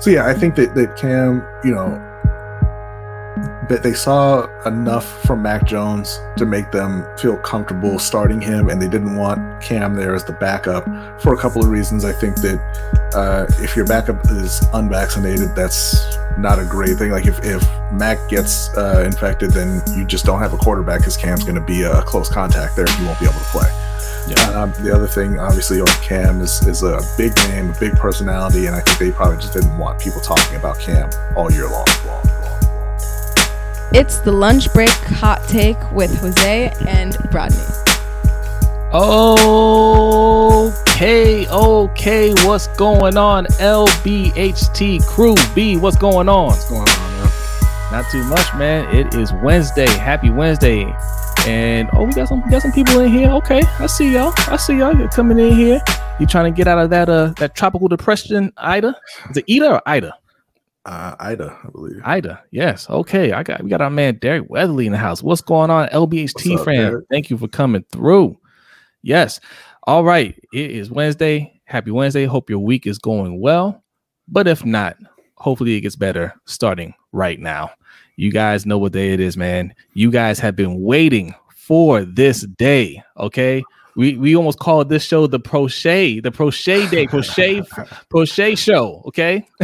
So yeah, I think that that Cam, you know, that they saw enough from Mac Jones to make them feel comfortable starting him, and they didn't want Cam there as the backup for a couple of reasons. I think that uh, if your backup is unvaccinated, that's not a great thing. Like if, if Mac gets uh, infected, then you just don't have a quarterback because Cam's going to be a close contact there, he won't be able to play. Yeah. Um, the other thing, obviously, on Cam is, is a big name, a big personality, and I think they probably just didn't want people talking about Cam all year long. long. It's the lunch break hot take with Jose and Rodney. Okay, okay, what's going on? LBHT crew B, what's going on? What's going on, man? Not too much, man. It is Wednesday. Happy Wednesday. And oh, we got some got some people in here. Okay, I see y'all. I see y'all. You're coming in here. You trying to get out of that uh that tropical depression, Ida? Is it Ida or Ida? Uh, Ida, I believe. Ida, yes. Okay, I got we got our man Derek Weatherly in the house. What's going on, LBHT fan? Thank you for coming through. Yes. All right. It is Wednesday. Happy Wednesday. Hope your week is going well. But if not, hopefully it gets better starting right now. You guys know what day it is, man. You guys have been waiting for this day. Okay. We we almost called this show the crochet, the crochet day, crochet, crochet show. Okay.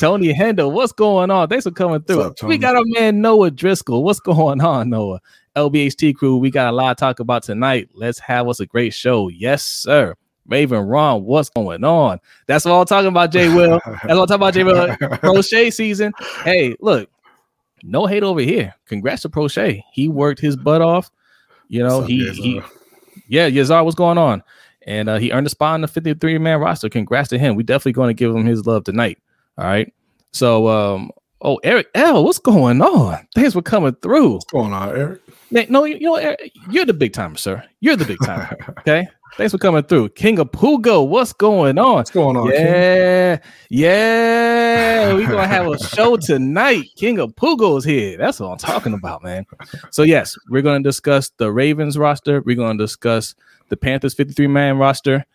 Tony Hendo, what's going on? Thanks for coming through. Up, we got our man Noah Driscoll. What's going on, Noah? LBHT crew, we got a lot to talk about tonight. Let's have us a great show. Yes, sir. Raven Ron, what's going on? That's all I'm talking about, Jay Will. That's all I'm talking about, Jay Will. Crochet season. Hey, look, no hate over here. Congrats to Proche. He worked his butt off. You know, up, he he yeah, Yazar, what's going on? And uh, he earned a spot in the 53 man roster. Congrats to him. We definitely going to give him his love tonight. All right. So um, oh Eric L, what's going on? Thanks for coming through. What's going on, Eric? No, you know, Eric, you're the big timer, sir. You're the big timer. Okay. Thanks for coming through. King of Pugo, what's going on? What's going on? Yeah, King? yeah. We're gonna have a show tonight. King of Pugo is here. That's what I'm talking about, man. So, yes, we're gonna discuss the Ravens roster, we're gonna discuss the Panthers 53 man roster,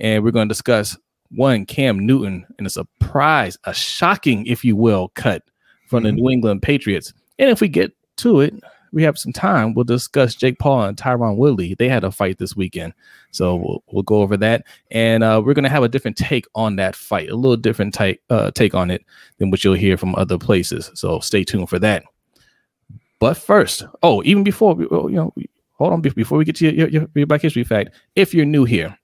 and we're gonna discuss one Cam Newton and a surprise, a shocking, if you will, cut from the mm-hmm. New England Patriots. And if we get to it, we have some time, we'll discuss Jake Paul and Tyron Woodley. They had a fight this weekend, so we'll, we'll go over that, and uh, we're gonna have a different take on that fight, a little different take uh, take on it than what you'll hear from other places. So stay tuned for that. But first, oh, even before you know, hold on, before we get to your, your, your Black History fact, if you're new here,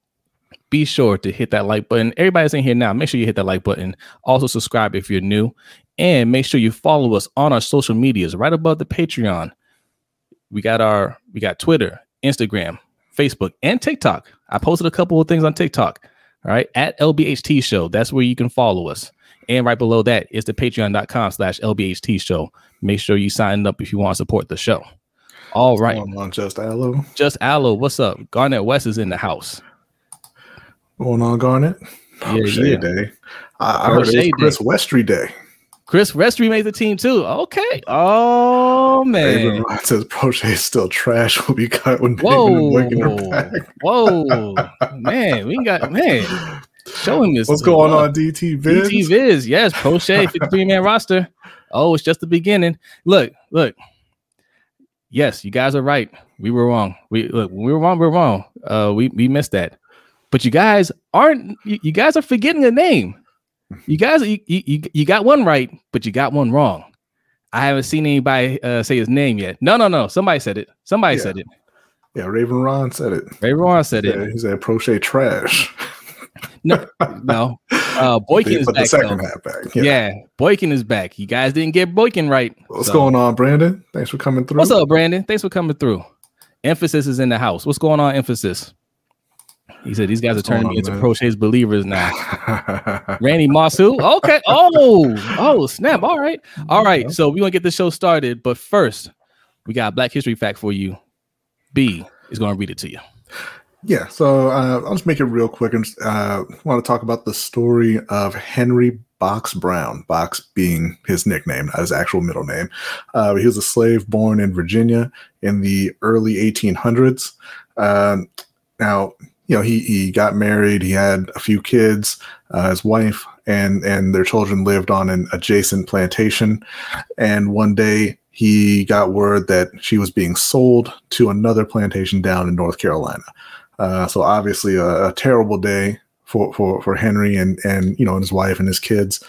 be sure to hit that like button. Everybody's in here now. Make sure you hit that like button. Also, subscribe if you're new. And make sure you follow us on our social medias right above the Patreon we got our we got Twitter, Instagram, Facebook, and TikTok. I posted a couple of things on TikTok. All right, at LBHT Show. That's where you can follow us. And right below that is the patreon.com slash LBHT show. Make sure you sign up if you want to support the show. All right. on, Just Aloe. Just Aloe. What's up? Garnett West is in the house. Going on, Garnett? Yeah, yeah. Day. I, I heard it was Chris day. Westry Day. Chris Westry made the team too. Okay. Oh man. Hey, says Proche is still trash. Will be cut when Whoa. Whoa. man, we got man. Show him this. What's going on, DT Viz? DT Viz, yes, Proche, 53 man roster. Oh, it's just the beginning. Look, look. Yes, you guys are right. We were wrong. We look, we were wrong, we we're wrong. Uh, we we missed that. But you guys aren't you, guys are forgetting a name. You guys, you, you, you got one right, but you got one wrong. I haven't seen anybody uh, say his name yet. No, no, no. Somebody said it. Somebody yeah. said it. Yeah, Raven Ron said it. Raven Ron said it. He said Proche trash. no, no. Uh, Boykin is back. The second though. half back. Yeah. yeah, Boykin is back. You guys didn't get Boykin right. What's so. going on, Brandon? Thanks for coming through. What's up, Brandon? Thanks for coming through. Emphasis is in the house. What's going on, Emphasis? He said these guys are turning me into Proche's believers now. Randy Masu. Okay. Oh, oh, snap. All right. All right. So we're gonna get the show started. But first, we got a Black History fact for you. B is gonna read it to you. Yeah, so uh, I'll just make it real quick and uh, want to talk about the story of Henry Box Brown, Box being his nickname, not his actual middle name. Uh, he was a slave born in Virginia in the early 1800s. Um, now, you know, he he got married. He had a few kids. Uh, his wife and and their children lived on an adjacent plantation. And one day he got word that she was being sold to another plantation down in North Carolina. Uh, so obviously a, a, terrible day for, for, for Henry and, and, you know, and his wife and his kids.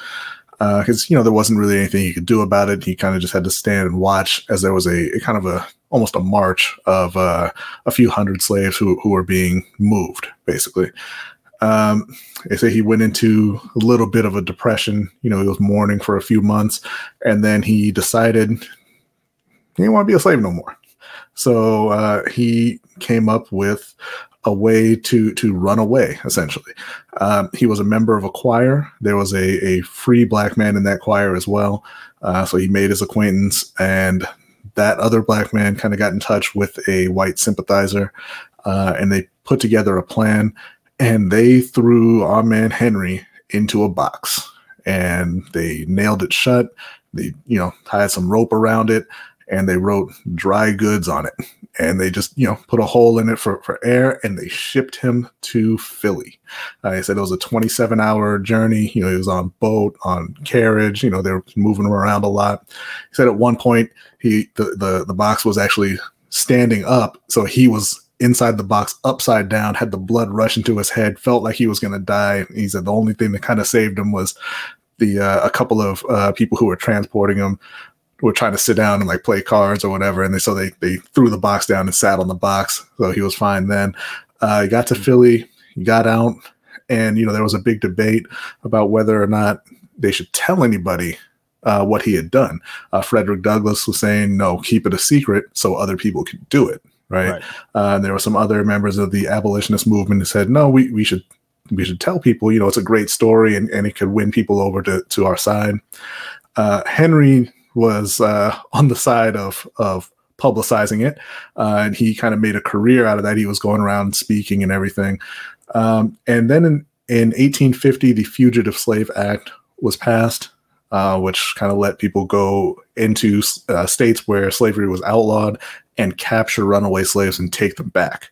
Because, uh, you know, there wasn't really anything he could do about it. He kind of just had to stand and watch as there was a, a kind of a, almost a march of uh, a few hundred slaves who, who were being moved, basically. Um, they say he went into a little bit of a depression. You know, he was mourning for a few months, and then he decided he didn't want to be a slave no more. So uh, he came up with a way to to run away. Essentially, um, he was a member of a choir. There was a a free black man in that choir as well. Uh, so he made his acquaintance, and that other black man kind of got in touch with a white sympathizer, uh, and they put together a plan. And they threw our man Henry into a box, and they nailed it shut. They, you know, tied some rope around it, and they wrote dry goods on it and they just you know put a hole in it for, for air and they shipped him to philly. Uh, said it was a 27 hour journey. You know he was on boat on carriage you know they were moving him around a lot. He said at one point he the, the, the box was actually standing up so he was inside the box upside down had the blood rush into his head felt like he was going to die. He said the only thing that kind of saved him was the uh, a couple of uh, people who were transporting him were trying to sit down and like play cards or whatever, and they so they they threw the box down and sat on the box, so he was fine then. Uh, he got to mm-hmm. Philly, he got out, and you know there was a big debate about whether or not they should tell anybody uh, what he had done. Uh, Frederick Douglass was saying, no, keep it a secret so other people can do it. Right. right. Uh, and there were some other members of the abolitionist movement who said, no, we, we should we should tell people, you know, it's a great story and, and it could win people over to, to our side. Uh, Henry was uh, on the side of of publicizing it, uh, and he kind of made a career out of that. He was going around speaking and everything. Um, and then in in 1850, the Fugitive Slave Act was passed, uh, which kind of let people go into uh, states where slavery was outlawed and capture runaway slaves and take them back.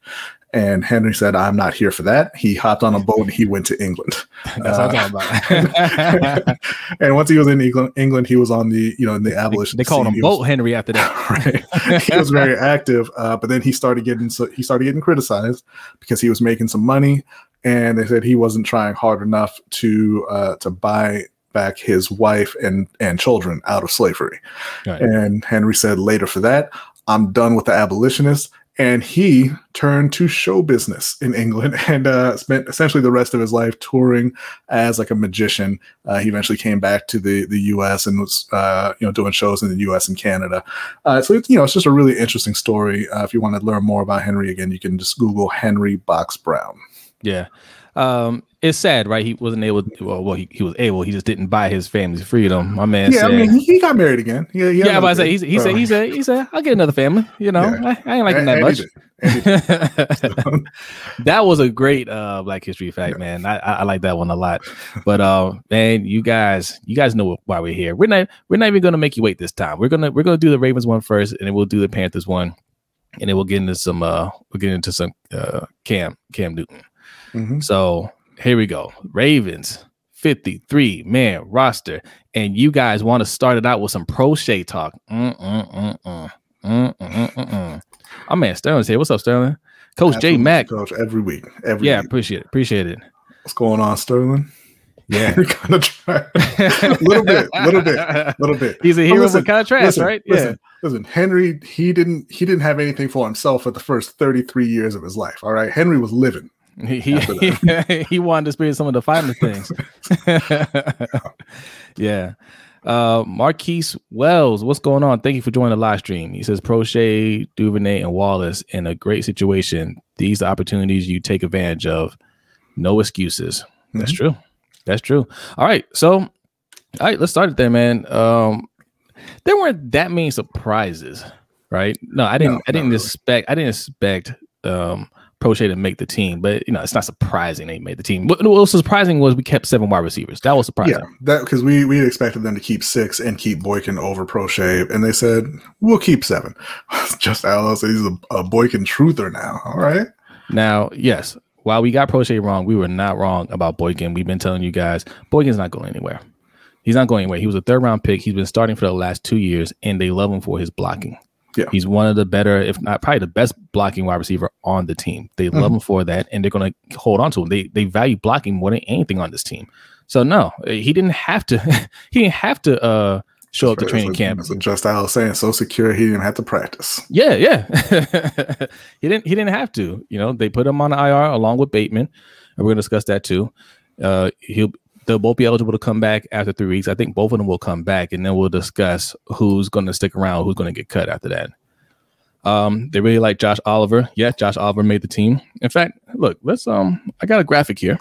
And Henry said, I'm not here for that. He hopped on a boat and he went to England. That's uh, what I'm talking about. and once he was in England, England, he was on the, you know, in the abolition. They, they called him Boat was, Henry after that. right. He was very active. Uh, but then he started getting, so he started getting criticized because he was making some money. And they said he wasn't trying hard enough to, uh, to buy back his wife and and children out of slavery. Right. And Henry said later for that, I'm done with the abolitionists and he turned to show business in England and uh, spent essentially the rest of his life touring as like a magician. Uh, he eventually came back to the the U.S. and was uh, you know doing shows in the U.S. and Canada. Uh, so it's, you know it's just a really interesting story. Uh, if you want to learn more about Henry again, you can just Google Henry Box Brown. Yeah. Um, it's sad, right? He wasn't able to, well, well he, he was able, he just didn't buy his family's freedom. My man Yeah, said, I mean, he, got married again. Yeah, yeah, but I say, he, he said, he said, he said, I'll get another family, you know, yeah. I, I, ain't liking that and much. that was a great uh Black History fact, yeah. man. I, I, I like that one a lot. But uh, man, you guys, you guys know why we're here. We're not, we're not even gonna make you wait this time. We're gonna, we're gonna do the Ravens one first, and then we'll do the Panthers one, and then we'll get into some, uh, we'll get into some uh Cam, Cam Newton. Mm-hmm. So here we go. Ravens 53 man roster. And you guys want to start it out with some Proche talk. Mm-mm-mm-mm. Mm-mm-mm-mm. Oh man, Sterling's here. What's up, Sterling? Coach Absolutely, J Mac. Coach, every week. Every yeah, week. appreciate it. Appreciate it. What's going on, Sterling? Yeah, kind of try a little bit, little bit, little bit. He's a hero listen, of contrast, listen, right? Listen, yeah. Listen, Henry, he didn't he didn't have anything for himself for the first 33 years of his life. All right. Henry was living. He he, he wanted to experience some of the finer things. yeah. Uh, Marquise Wells, what's going on? Thank you for joining the live stream. He says Proche, Duvernay, and Wallace in a great situation. These opportunities you take advantage of. No excuses. Mm-hmm. That's true. That's true. All right. So, all right, let's start it there, man. Um, there weren't that many surprises, right? No, I didn't. No, I didn't really. expect. I didn't expect um Proche to make the team, but you know it's not surprising they made the team. What, what was surprising was we kept seven wide receivers. That was surprising. Yeah, that because we we expected them to keep six and keep Boykin over Proche, and they said we'll keep seven. Just Allo says he's a, a Boykin truther now. All right. Now, yes, while we got Proche wrong, we were not wrong about Boykin. We've been telling you guys Boykin's not going anywhere. He's not going anywhere. He was a third round pick. He's been starting for the last two years, and they love him for his blocking. Yeah. He's one of the better, if not probably the best blocking wide receiver on the team. They love Mhm. him for that, and they're going to hold on to him. They they value blocking more than anything on this team. So no, he didn't have to. he didn't have to uh, show up to training camp. That's Just Al was saying. So secure, he didn't have to practice. Yeah, yeah. he didn't he didn't have to. You know, they put him on IR along with Bateman. And we're gonna discuss that too. Uh he'll they'll both be eligible to come back after three weeks. I think both of them will come back, and then we'll discuss who's gonna stick around, who's gonna get cut after that. Um, they really like Josh Oliver. Yeah, Josh Oliver made the team. In fact, look, let's um I got a graphic here.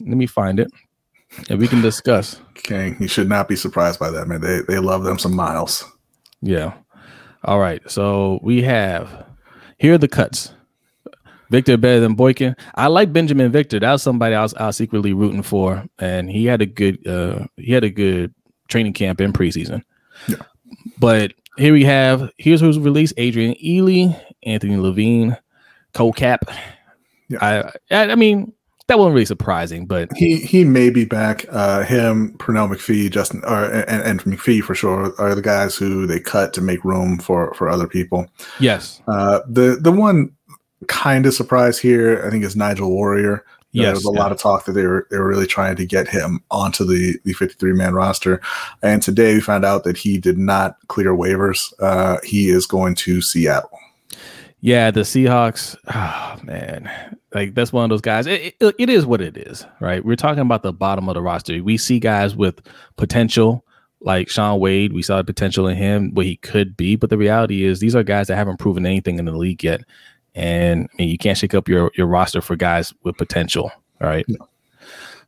Let me find it. And we can discuss. King, you should not be surprised by that, man. They they love them some miles. Yeah. All right. So we have here are the cuts. Victor better than Boykin. I like Benjamin Victor. That was somebody I was, I was secretly rooting for, and he had a good uh he had a good training camp in preseason. Yeah. But here we have here's who's released: Adrian Ely, Anthony Levine, Cole Cap. Yeah. I, I I mean that wasn't really surprising, but He he may be back. Uh, him, Pernell McPhee, Justin, or and, and McPhee for sure are the guys who they cut to make room for for other people. yes, Uh, the the one kind of surprise here, I think, is Nigel Warrior. Yes, there was a yeah. lot of talk that they were they were really trying to get him onto the the 53 man roster, and today we found out that he did not clear waivers. Uh, he is going to Seattle. Yeah, the Seahawks. Oh man, like that's one of those guys. It, it, it is what it is, right? We're talking about the bottom of the roster. We see guys with potential, like Shaun Wade. We saw the potential in him, what he could be. But the reality is, these are guys that haven't proven anything in the league yet. And I mean, you can't shake up your your roster for guys with potential, all right? No.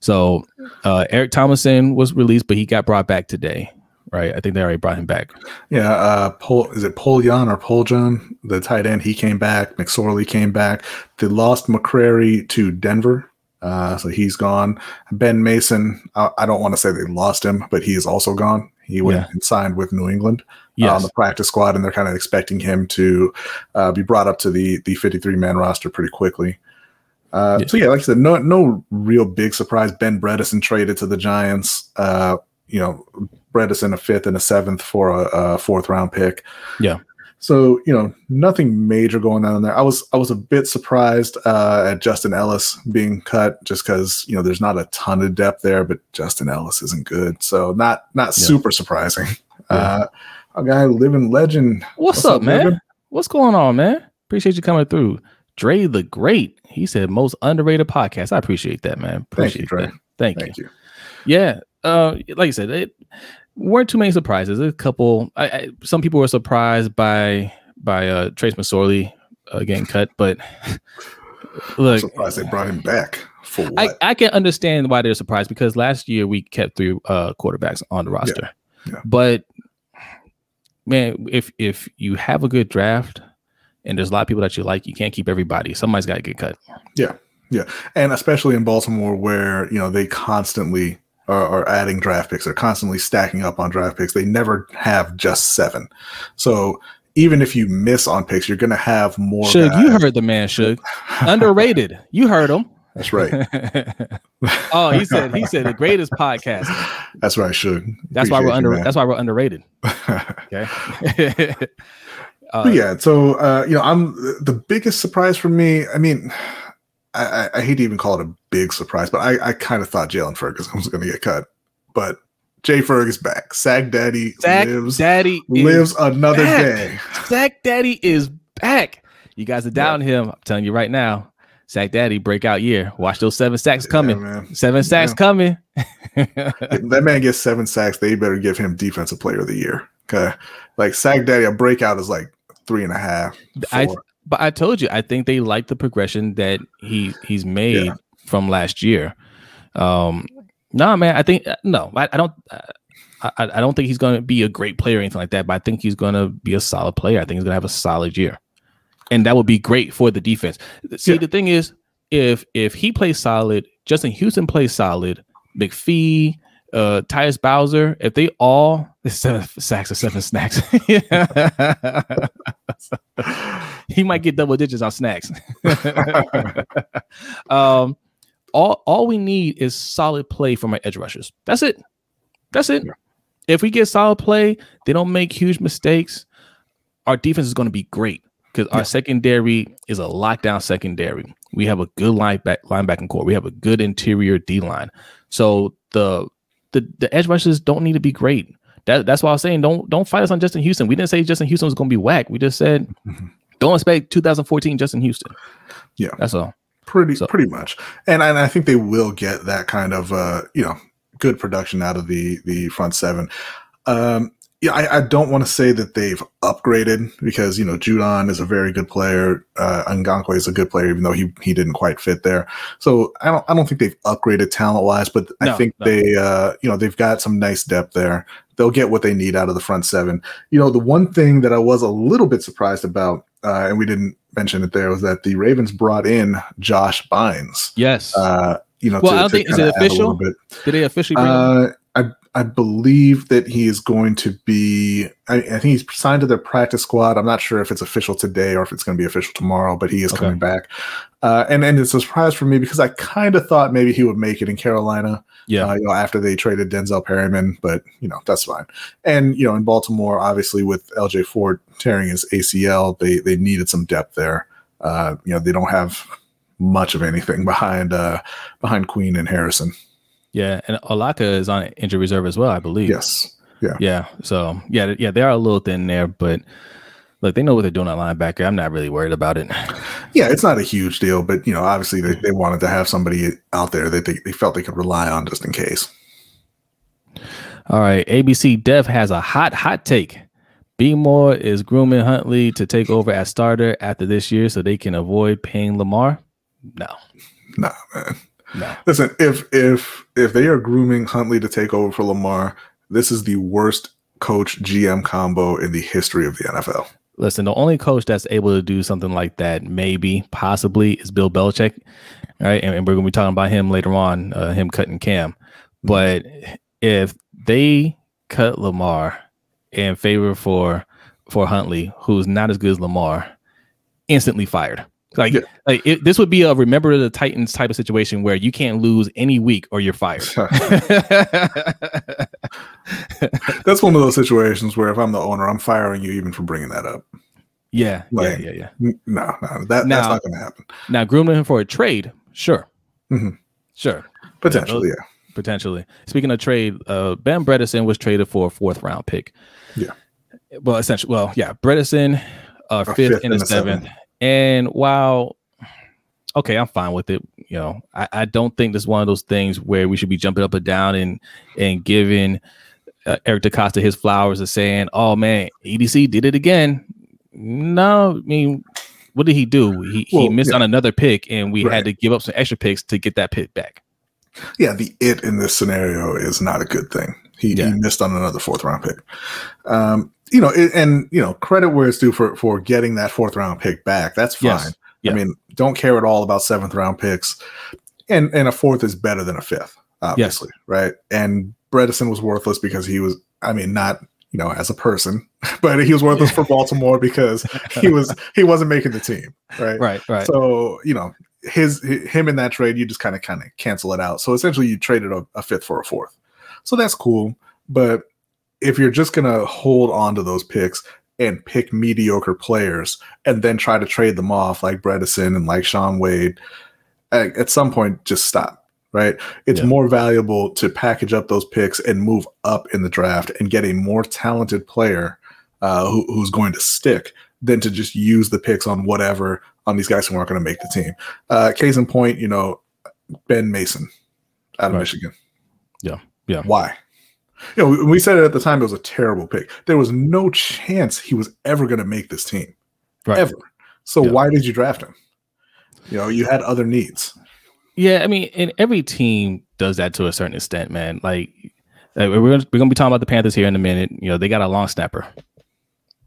So uh, Eric Tomlinson was released, but he got brought back today, right? I think they already brought him back. Yeah, uh, Pol, is it Poljan or Paul Poljan, the tight end? He came back. McSorley came back. They lost McCrary to Denver, uh, so he's gone. Ben Mason, I, I don't want to say they lost him, but he is also gone. He went Yeah. and signed with New England uh, on the practice squad, and they're kind of expecting him to uh, be brought up to the the 53 man roster pretty quickly. Uh, Yeah. So yeah, like I said, no no real big surprise. Ben Bredeson traded to the Giants. Uh, you know, Bredeson a fifth and a seventh for a, a fourth round pick. Yeah. So you know, nothing major going on there. I was I was a bit surprised uh, at Justin Ellis being cut, just because you know there's not a ton of depth there, but Justin Ellis isn't good, so not not Yeah. super surprising. Yeah. Uh, a guy living legend. What's, up, man? Livin? What's going on, man? Appreciate you coming through. Dre the Great. He said most underrated podcast. I appreciate that, man. Thank you, Appreciate Dre. that. Thank, Thank you. you. Yeah. Uh, like I said, it weren't too many surprises. A couple. I, I, some people were surprised by by uh, Trace McSorley uh, getting cut, but I'm look, surprised they brought him back for I, what? I can understand why they're surprised because last year we kept three uh, quarterbacks on the roster. Yeah. But man, if if you have a good draft and there's a lot of people that you like, you can't keep everybody. Somebody's got to get cut. Yeah, yeah, and especially in Baltimore, where you know they constantly are, are adding draft picks, they're constantly stacking up on draft picks. They never have just seven. So even if you miss on picks, you're going to have more. Shug, you heard the man, Shug. Underrated. You heard him. That's right. oh, he said he said the greatest podcast. That's right. Should. That's why we're under. That's why we're underrated. Okay. uh, yeah, so uh, you know, I'm the biggest surprise for me. I mean, I, I, I hate to even call it a big surprise, but I, I kind of thought Jaylon Ferguson was going to get cut, but Jay Ferg is back. Sack Daddy Zach lives Daddy lives another back. day. Sack Daddy is back. You guys are doubting him. I'm telling you right now. Sack Daddy breakout year. Watch those seven sacks coming. Yeah, seven sacks Yeah. coming. That man gets seven sacks, they better give him defensive player of the year. Okay, like Sack Daddy, a breakout is like three and a half. I- but I told you, I think they like the progression that he he's made Yeah. from last year. Um, no, man, I think uh, no, I, I don't. Uh, I, I don't think he's going to be a great player or anything like that. But I think he's going to be a solid player. I think he's going to have a solid year, and that would be great for the defense. See, Yeah. the thing is, if if he plays solid, Justin Houston plays solid, McPhee, uh Tyus Bowser, if they all seven sacks or seven snacks, he might get double digits on snacks. um, all all we need is solid play from our edge rushers. That's it. That's it. Yeah. If we get solid play, they don't make huge mistakes. Our defense is going to be great because our secondary is a lockdown secondary. We have a good lineback linebacking core. We have a good interior D line. So the the the edge rushers don't need to be great. That, that's why I was saying don't don't fight us on Justin Houston. We didn't say Justin Houston was going to be whack. We just said Mhm. don't expect 2014 Justin Houston. Yeah. that's all. pretty So- pretty much and I, and I think they will get that kind of uh you know good production out of the the front seven um yeah i, I don't want to say that they've upgraded because you know judon is a very good player uh is a good player even though he he didn't quite fit there so i don't i don't think they've upgraded talent wise but i No, think no. they uh you know they've got some nice depth there they'll get what they need out of the front seven you know the one thing that i was a little bit surprised about uh, and we didn't mention it there was that the Ravens brought in Josh Bynes. Yes. Uh, you know, Well, I don't think- is it add a little official? Did they officially bring? I believe that he is going to be. I, I think he's signed to their practice squad. I'm not sure if it's official today or if it's going to be official tomorrow, but he is Okay. coming back. Uh, and and it's a surprise for me because I kind of thought maybe he would make it in Carolina. Yeah. Uh, you know, after they traded Denzel Perryman, but you know that's fine. And you know, in Baltimore, obviously with LJ Fort tearing his ACL, they they needed some depth there. Uh, you know, they don't have much of anything behind uh behind Queen and Harrison. Yeah. And Alaka is on injury reserve as well, I believe. Yes. Yeah. Yeah. So yeah, yeah, they are a little thin there, but look, they know what they're doing at linebacker. I'm not really worried about it. Yeah, it's not a huge deal, but you know, obviously they, they wanted to have somebody out there that they, they felt they could rely on just in case. All right. ABC Dev has a hot, hot take. B Moore is grooming Huntley to take over as starter after this year so they can avoid paying Lamar. No, Nah, man. No. Listen, if if if they are grooming Huntley to take over for Lamar, this is the worst coach GM combo in the history of the NFL. Listen, the only coach that's able to do something like that, maybe, possibly, is Bill Belichick. All right. And, and we're going to be talking about him later on, uh, him cutting Cam. But if they cut Lamar in favor for for Huntley, who's not as good as Lamar, instantly fired. Like, Yeah. like it, this would be a remember the Titans type of situation where you can't lose any week or you're fired. That's one of those situations where if I'm the owner, I'm firing you even for bringing that up. yeah, yeah, Like- yeah, yeah. N- No, no, that, that's not going to happen. Now grooming him for a trade, sure, mm-hmm. sure. Potentially, yeah. potentially. Speaking of trade, uh, Ben Bredeson was traded for a fourth round pick. Yeah. Well, essentially, well, yeah, Bredeson, uh, A fifth, and a seventh. And while, okay, I'm fine with it. You know, I, I don't think this is one of those things where we should be jumping up and down and and giving uh, Eric DeCosta his flowers and saying, "Oh man, EDC did it again." No, I mean, what did he do? He he missed yeah. on another pick, and we Right. had to give up some extra picks to get that pick back. Yeah, the it in this scenario is not a good thing. He, Yeah. he missed on another fourth round pick. Um, you know, it, and you know, credit where it's due for for getting that fourth round pick back. That's fine. Yes. Yeah. I mean, don't care at all about seventh round picks, and and a fourth is better than a fifth, obviously, right? And Bredeson was worthless because he was, I mean, not you know as a person, but he was worthless for Baltimore because he was he wasn't making the team, right? Right, right. So you know his hi- him in that trade, you just kind of kind of cancel it out. So essentially, you traded a, a fifth for a fourth. So that's cool. But if you're just gonna hold on to those picks and pick mediocre players and then try to trade them off like Bredeson and like Shaun Wade, at, at some point, just stop. Right? It's Yeah. more valuable to package up those picks and move up in the draft and get a more talented player uh, who, who's going to stick than to just use the picks on whatever on these guys who aren't going to make the team. Uh, case in point, you know, Ben Mason out of Right. Michigan. Yeah, yeah. Why? You know, we, we said it at the time. It was a terrible pick. There was no chance he was ever going to make this team, Right. ever. So Yeah. why did you draft him? You know, you had other needs. Yeah, I mean, and every team does that to a certain extent, man. Like, uh, we're gonna, we're gonna be talking about the Panthers here in a minute. You know, they got a long snapper.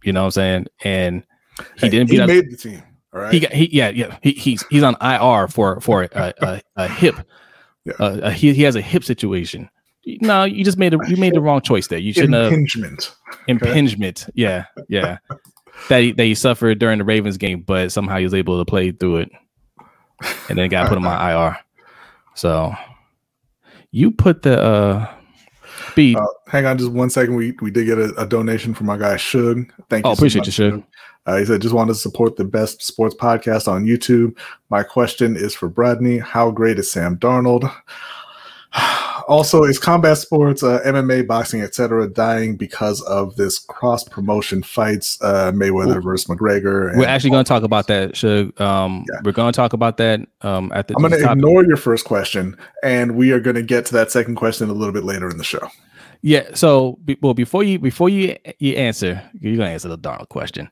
You know what I'm saying? And he Hey, didn't he beat up. made the team. All right. He got he yeah yeah he, he's he's on IR for for a, a, a hip. Yeah. Uh, he he has a hip situation. No, you just made a you made the wrong choice there. You shouldn't have Impingement. impingement. Yeah, yeah. that he, that he suffered during the Ravens game, but somehow he was able to play through it, and then got put on my IR. So you put the uh. Uh, hang on just one second. We we did get a, a donation from my guy Shug. Thank you. oh, appreciate you, Shug. Uh, he said, just wanted to support the best sports podcast on YouTube. My question is for Bradney. How great is Sam Darnold? also, is combat sports, uh, MMA, boxing, etc., dying because of this cross promotion fights, uh, Mayweather versus McGregor? We're actually going to talk about that. Shug. Um, Yeah. We're going to talk about that um, at the. I'm going to ignore your first question, and we are going to get to that second question a little bit later in the show. Yeah. So, be, well, before you before you you answer, you're gonna answer the Darnold question.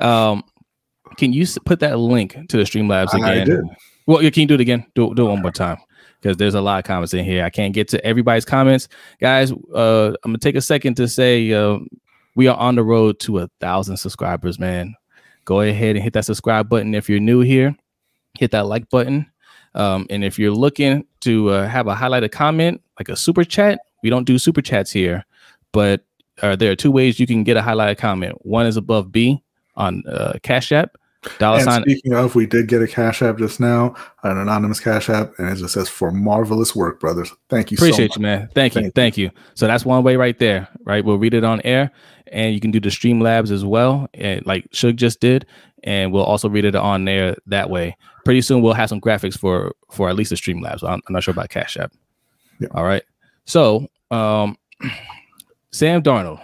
Um, can you put that link to the Streamlabs again? I again? did. Well, can you do it again? Do, do it one more time because there's a lot of comments in here. I can't get to everybody's comments, guys. Uh, I'm gonna take a second to say uh, we are on the road to a thousand subscribers, man. Go ahead and hit that subscribe button if you're new here. Hit that like button. Um, and if you're looking to uh, have a highlighted comment, like a super chat, we don't do super chats here, but uh, there are two ways you can get a highlighted comment. One is above B on uh, Cash App, dollar And sign. speaking of, we did get a cash app just now, an anonymous cash app, and it just says for marvelous work, brothers. Thank you Appreciate so you, man. Thank you. Thank Thank you. So that's one way right there, right? We'll read it on air and you can do the Streamlabs as well, and like Shug just did, and we'll also read it on there that way. Pretty soon we'll have some graphics for for at least the Streamlabs. I'm, I'm not sure about Cash App. Yeah. All right. So, um Sam Darnold.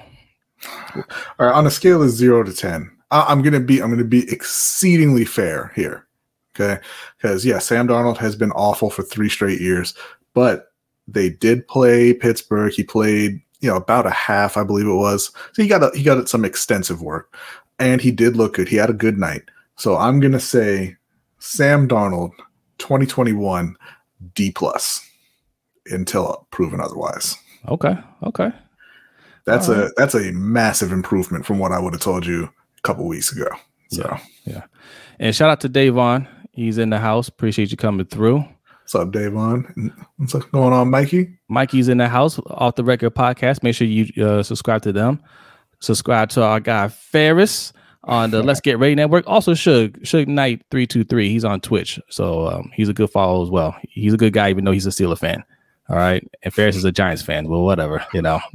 All right, on a scale of zero to ten, I, I'm gonna be I'm gonna be exceedingly fair here. Okay, because yeah, Sam Darnold has been awful for three straight years, but they did play Pittsburgh. He played you know about a half, I believe it was. So he got a, he got some extensive work, and he did look good. He had a good night. So I'm gonna say Sam Darnold, 2021 D plus, until proven otherwise. Okay. Okay. That's All a that's a massive improvement from what I would have told you couple weeks ago. So yeah. And shout out to Davon. He's in the house. Appreciate you coming through. what's up, Davon? What's going on, Mikey? Mikey's in the house, off the record podcast. Make sure you uh, subscribe to them. Subscribe to our guy Ferris on the Let's Get Ready Network. Also, Suge Suge Knight three two three. He's on Twitch, so um, he's a good follow as well. He's a good guy, even though he's a Steeler fan. All right, and Ferris is a Giants fan. Well, whatever, you know.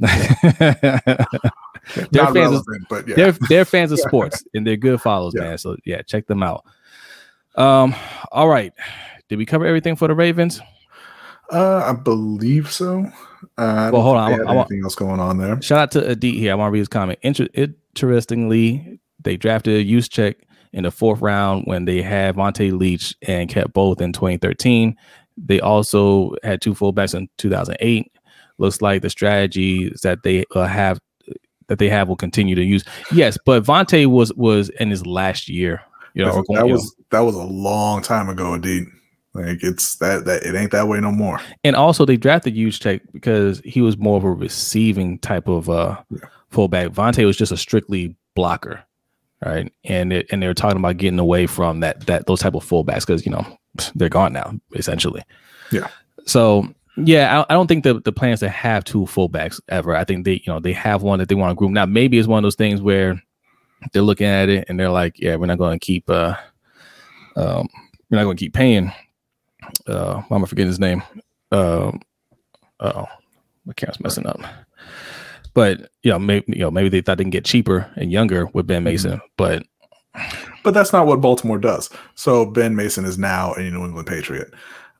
They're Not fans of- but yeah. they're they're fans of sports and they're good follows, Yeah. man. So yeah, check them out. Um, all right. Did we cover everything for the Ravens? uh, I believe so. Uh, Well, hold on, I- want- anything else going on there? Shout out to Adit here. I want to read his comment. Inter- interestingly, they drafted a Juszczyk in the fourth round when they had Vonta Leach and kept both in 2013. They also had two fullbacks in 2008. Looks like the strategies that they uh, have that they have will continue to use. Yes, but Vonta was was in his last year. You know, that you know. was that was a long time ago, indeed. Like it's that that it ain't that way no more. and also they drafted Juszczyk because he was more of a receiving type of uh Yeah. fullback. Vonta was just a strictly blocker, right? And it, and they were talking about getting away from that that those type of fullbacks because you know they're gone now essentially. Yeah. So yeah, I, I don't think the the plans to have two fullbacks ever. I think they you know they have one that they want to group. Now maybe it's one of those things where they're looking at it and they're like, yeah, we're not going to keep uh um we're not going to keep paying. Uh, why am I forgetting his name? Um, oh, my camera's messing up. But you know, maybe you know, maybe they thought they can get cheaper and younger with Ben Mason, but But that's not what Baltimore does. So Ben Mason is now a New England Patriot.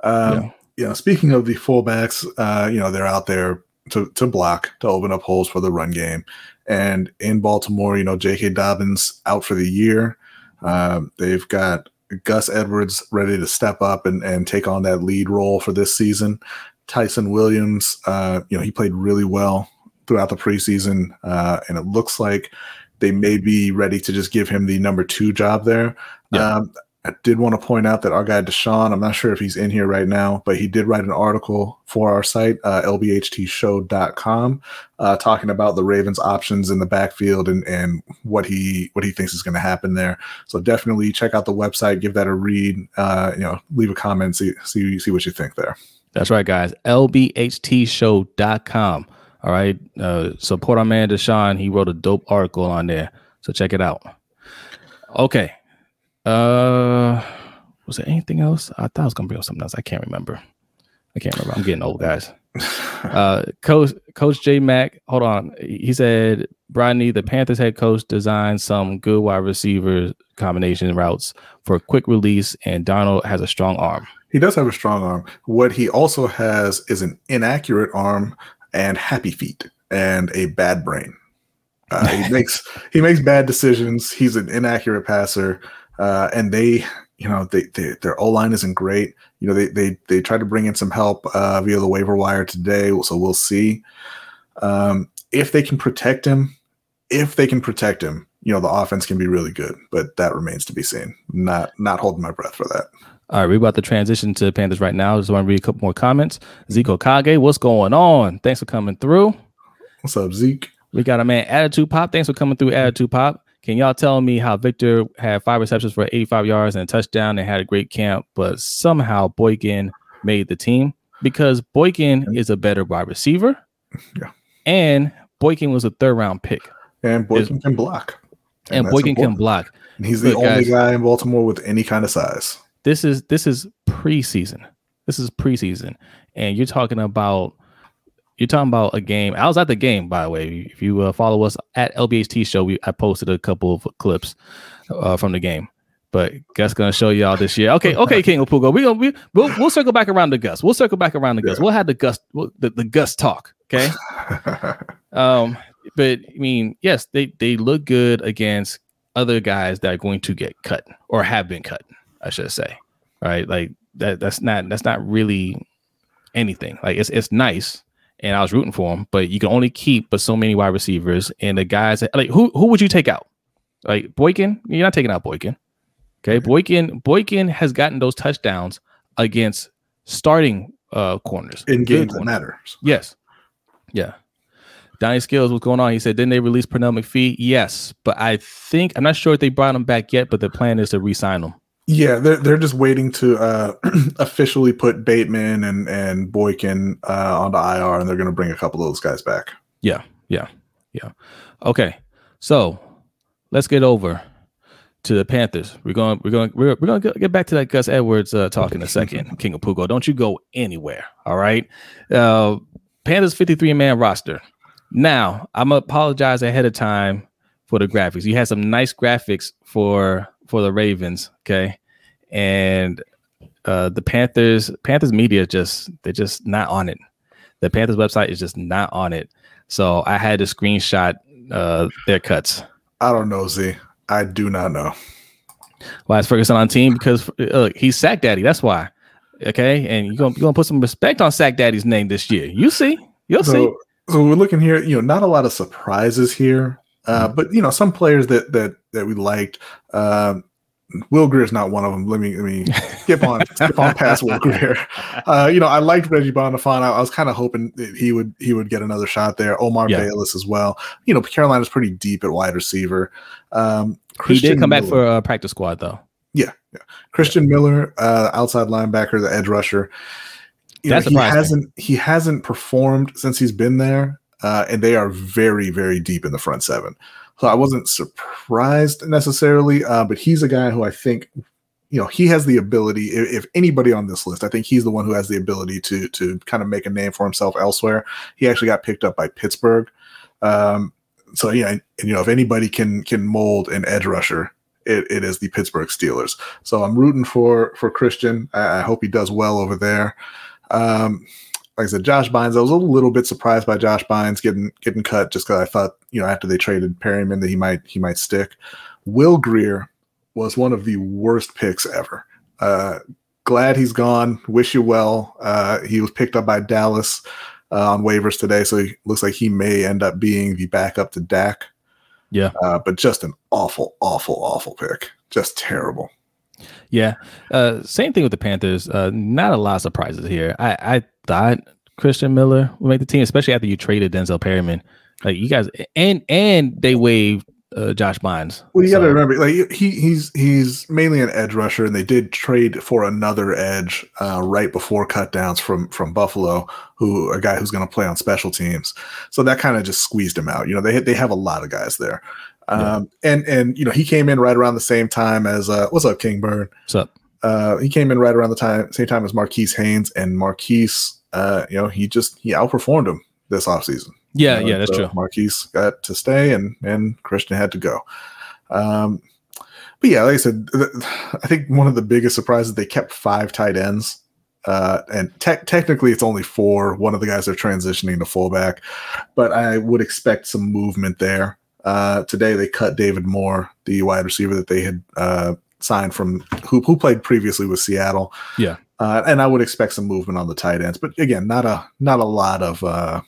Um, Yeah. You know, speaking of the fullbacks, uh, you know they're out there to to block to open up holes for the run game. And in Baltimore, you know J.K. Dobbins out for the year. Um, they've got Gus Edwards ready to step up and, and take on that lead role for this season. Ty'Son Williams, uh, you know, he played really well throughout the preseason, uh, and it looks like they may be ready to just give him the number two job there. Yeah. Um, I did want to point out that our guy Deshaun, I'm not sure if he's in here right now, but he did write an article for our site, uh, lbhtshow.com, uh, talking about the Ravens' options in the backfield and, and what he what he thinks is going to happen there. So definitely check out the website, give that a read. Uh, you know, leave a comment, see see see what you think there. That's right, guys. LBHTshow.com. All right. Uh, support our man Deshaun. He wrote a dope article on there. So check it out. Okay. Uh was there anything else? I thought I was gonna bring up something else. I can't remember. I can't remember. I'm getting old, guys. Uh Coach Coach J Mac, hold on. He said Brodney, the Panthers head coach, designed some good wide receiver combination routes for quick release, and Darnold has a strong arm. He does have a strong arm. What he also has is an inaccurate arm and happy feet and a bad brain. Uh, he makes he makes bad decisions. He's an inaccurate passer, uh, and they, you know, they, they their O line isn't great. You know, they they they tried to bring in some help uh, via the waiver wire today, so we'll see um, if they can protect him. If they can protect him, you know, the offense can be really good, but that remains to be seen. Not not holding my breath for that. All right, we're about to transition to Panthers right now. Just want to read a couple more comments. Zeke Kage, what's going on? Thanks for coming through. What's up, Zeke? We got a man, Attitude Pop. Thanks for coming through, Attitude Pop. Can y'all tell me how Victor had five receptions for 85 yards and a touchdown and had a great camp, but somehow Boykin made the team? Because Boykin is a better wide receiver. Yeah. And Boykin was a third round pick. And Boykin can block. And, that's Boykin can block. And he's the only guys. guy in Baltimore with any kind of size. This is this is preseason. This is preseason. And you're talking about you're talking about a game. I was at the game, by the way. If you uh, follow us at LBHT Show, we I posted a couple of clips uh, from the game. But Gus gonna show y'all this year. Okay, okay, King of Pugo. We gonna we we'll, we'll circle back around the Gus. We'll circle back around the Gus. We'll have the Gus we'll, the, the Gus talk. Okay. Um, but I mean, yes, they they look good against other guys that are going to get cut or have been cut, I should say. Right? Like that that's not that's not really anything. Like it's it's nice and I was rooting for him, but you can only keep but so many wide receivers and the guys that, like who who would you take out? Like Boykin, you're not taking out Boykin. Okay, Boykin Boykin has gotten those touchdowns against starting uh corners in games that matters. Yes. Yeah. Donnie Skills, what's going on? He said, didn't they release Pernell McPhee? Yes. But I think, I'm not sure if they brought him back yet, but the plan is to re sign him. Yeah, they're they're just waiting to uh, officially put Bateman and and Boykin uh, onto IR, and they're going to bring a couple of those guys back. Yeah. Yeah. Yeah. Okay. So let's get over to the Panthers. We're going, we're going, we're, we're going to get back to that Gus Edwards uh, talk in a second, King of Pugo. Don't you go anywhere. All right. Uh, Panthers 53 man roster. Now, I'm apologize ahead of time for the graphics. You had some nice graphics for for the Ravens, okay? And uh the Panthers Panthers media just they're just not on it. The Panthers website is just not on it. So I had to screenshot uh their cuts. I don't know, Z. I do not know. Why is Ferguson on team? Because uh, look, he's Sack Daddy. That's why. Okay, and you're gonna, you're gonna put some respect on Sack Daddy's name this year. You see, you'll see. So, so we're looking here. You know, not a lot of surprises here, uh, but you know, some players that that that we liked. Um, Will Grier's not one of them. Let me let me skip on skip on past Will Grier. Uh, you know, I liked Reggie Bonnafon. I, I was kind of hoping that he would he would get another shot there. Omar Yeah. Bayless as well. You know, Carolina's pretty deep at wide receiver. Um, he did come back for a practice squad though. yeah, yeah. Christian Miller, uh, outside linebacker, the edge rusher. You That know, he hasn't he hasn't performed since he's been there, uh, and they are very very deep in the front seven. So I wasn't surprised necessarily, uh, but he's a guy who I think, you know, he has the ability. If, if anybody on this list, I think he's the one who has the ability to to kind of make a name for himself elsewhere. He actually got picked up by Pittsburgh. Um, so yeah, and, you know, if anybody can can mold an edge rusher, it, it is the Pittsburgh Steelers. So I'm rooting for for Christian. I, I hope he does well over there. Um, like I said, Josh Bynes. I was a little bit surprised by Josh Bynes getting getting cut just because I thought you know after they traded Perryman that he might he might stick. Will Grier was one of the worst picks ever. Uh, glad he's gone. Wish you well. Uh, he was picked up by Dallas uh, on waivers today, so he looks like he may end up being the backup to Dak. Yeah. Uh, but just an awful, awful, awful pick. Just terrible. Yeah. Uh, same thing with the Panthers. Uh, not a lot of surprises here. I, I thought Christian Miller would make the team, especially after you traded Denzel Perryman. Like you guys, and and they waived uh, Josh Bynes. Well, you got to remember, like he he's he's mainly an edge rusher, and they did trade for another edge uh, right before cutdowns from from Buffalo, who a guy who's going to play on special teams. So that kind of just squeezed him out. You know, they they have a lot of guys there, um, and and you know he came in right around the same time as uh, what's up, Kingburn. What's up? Uh, he came in right around the time same time as Marquis Haynes, and Marquise, uh, you know, he just he outperformed him this offseason. Yeah, You know, yeah, that's so true. Marquis got to stay, and and Christian had to go. Um, but yeah, like I said, th- I think one of the biggest surprises they kept five tight ends, uh, and te- technically it's only four. One of the guys are transitioning to fullback, but I would expect some movement there. Uh, today they cut David Moore, the wide receiver that they had uh, signed from who who played previously with Seattle. Yeah. Uh, and I would expect some movement on the tight ends, but again, not a not a lot of uh,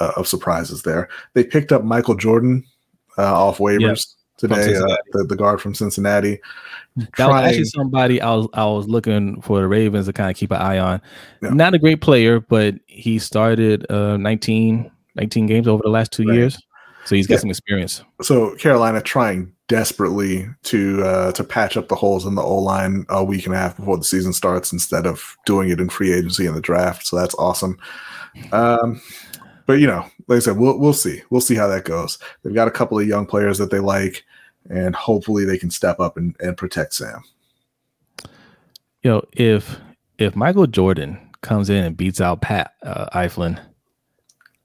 uh, of surprises there. They picked up Michael Jordan uh, off waivers today, uh, the, the guard from Cincinnati. That was actually somebody I was I was looking for the Ravens to kind of keep an eye on. Yeah. Not a great player, but he started uh 19, 19 games over the last two Right. years. So he's got Yeah. some experience. so Carolina trying desperately to uh, to patch up the holes in the O line a week and a half before the season starts instead of doing it in free agency in the draft. So that's awesome. Um, but you know, like I said, we'll we'll see. We'll see how that goes. They've got a couple of young players that they like, and hopefully they can step up and, and protect Sam. You know, if if Michael Jordan comes in and beats out Pat uh, Elflein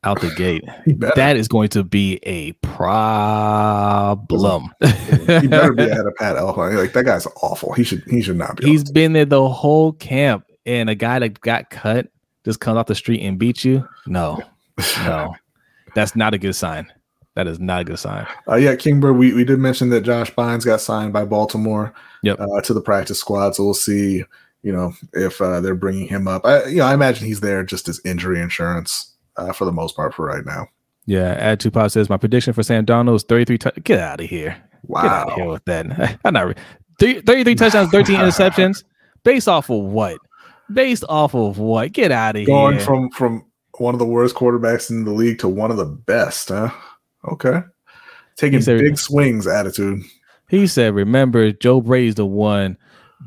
out the gate, that is going to be a problem. he better be ahead of Pat Elflein. Like that guy's awful. He should he should not be. He's been there the whole camp, and a guy that got cut just comes off the street and beats you. No, no, that's not a good sign. That is not a good sign. Uh, yeah, Kingbird, we, we did mention that Josh Bynes got signed by Baltimore Yep. uh, to the practice squad. So we'll see, you know, if uh, they're bringing him up. I, you know, I imagine he's there just as injury insurance uh, for the most part for right now. Yeah, Add Tupac says my prediction for Sam Darnold is 33. tou- Get out of here. Get out of here Wow. with that. I'm not re- 33 touchdowns, 13 interceptions. Based off of what? Based off of what? Get out of Going here. Going from from one of the worst quarterbacks in the league to one of the best, huh? Okay. Taking said- big swings attitude. he said, remember, Joe Brady's the one,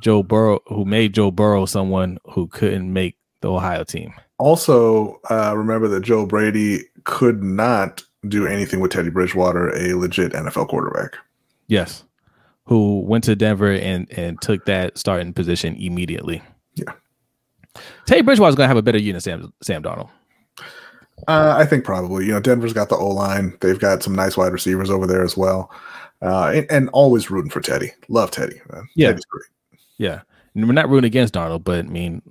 Joe Burrow, who made Joe Burrow someone who couldn't make the Ohio team. Also, uh, remember that Joe Brady could not do anything with Teddy Bridgewater, a legit NFL quarterback. Yes. Who went to Denver and and took that starting position immediately. Yeah. Teddy Bridgewater's gonna have a better year than Sam Sam Darnold. Uh, I think probably. You know, Denver's got the O line. They've got some nice wide receivers over there as well. Uh, and, and always rooting for Teddy. Love Teddy. Man. Yeah. Teddy's great. Yeah. We're not rooting against Darnold, but I mean,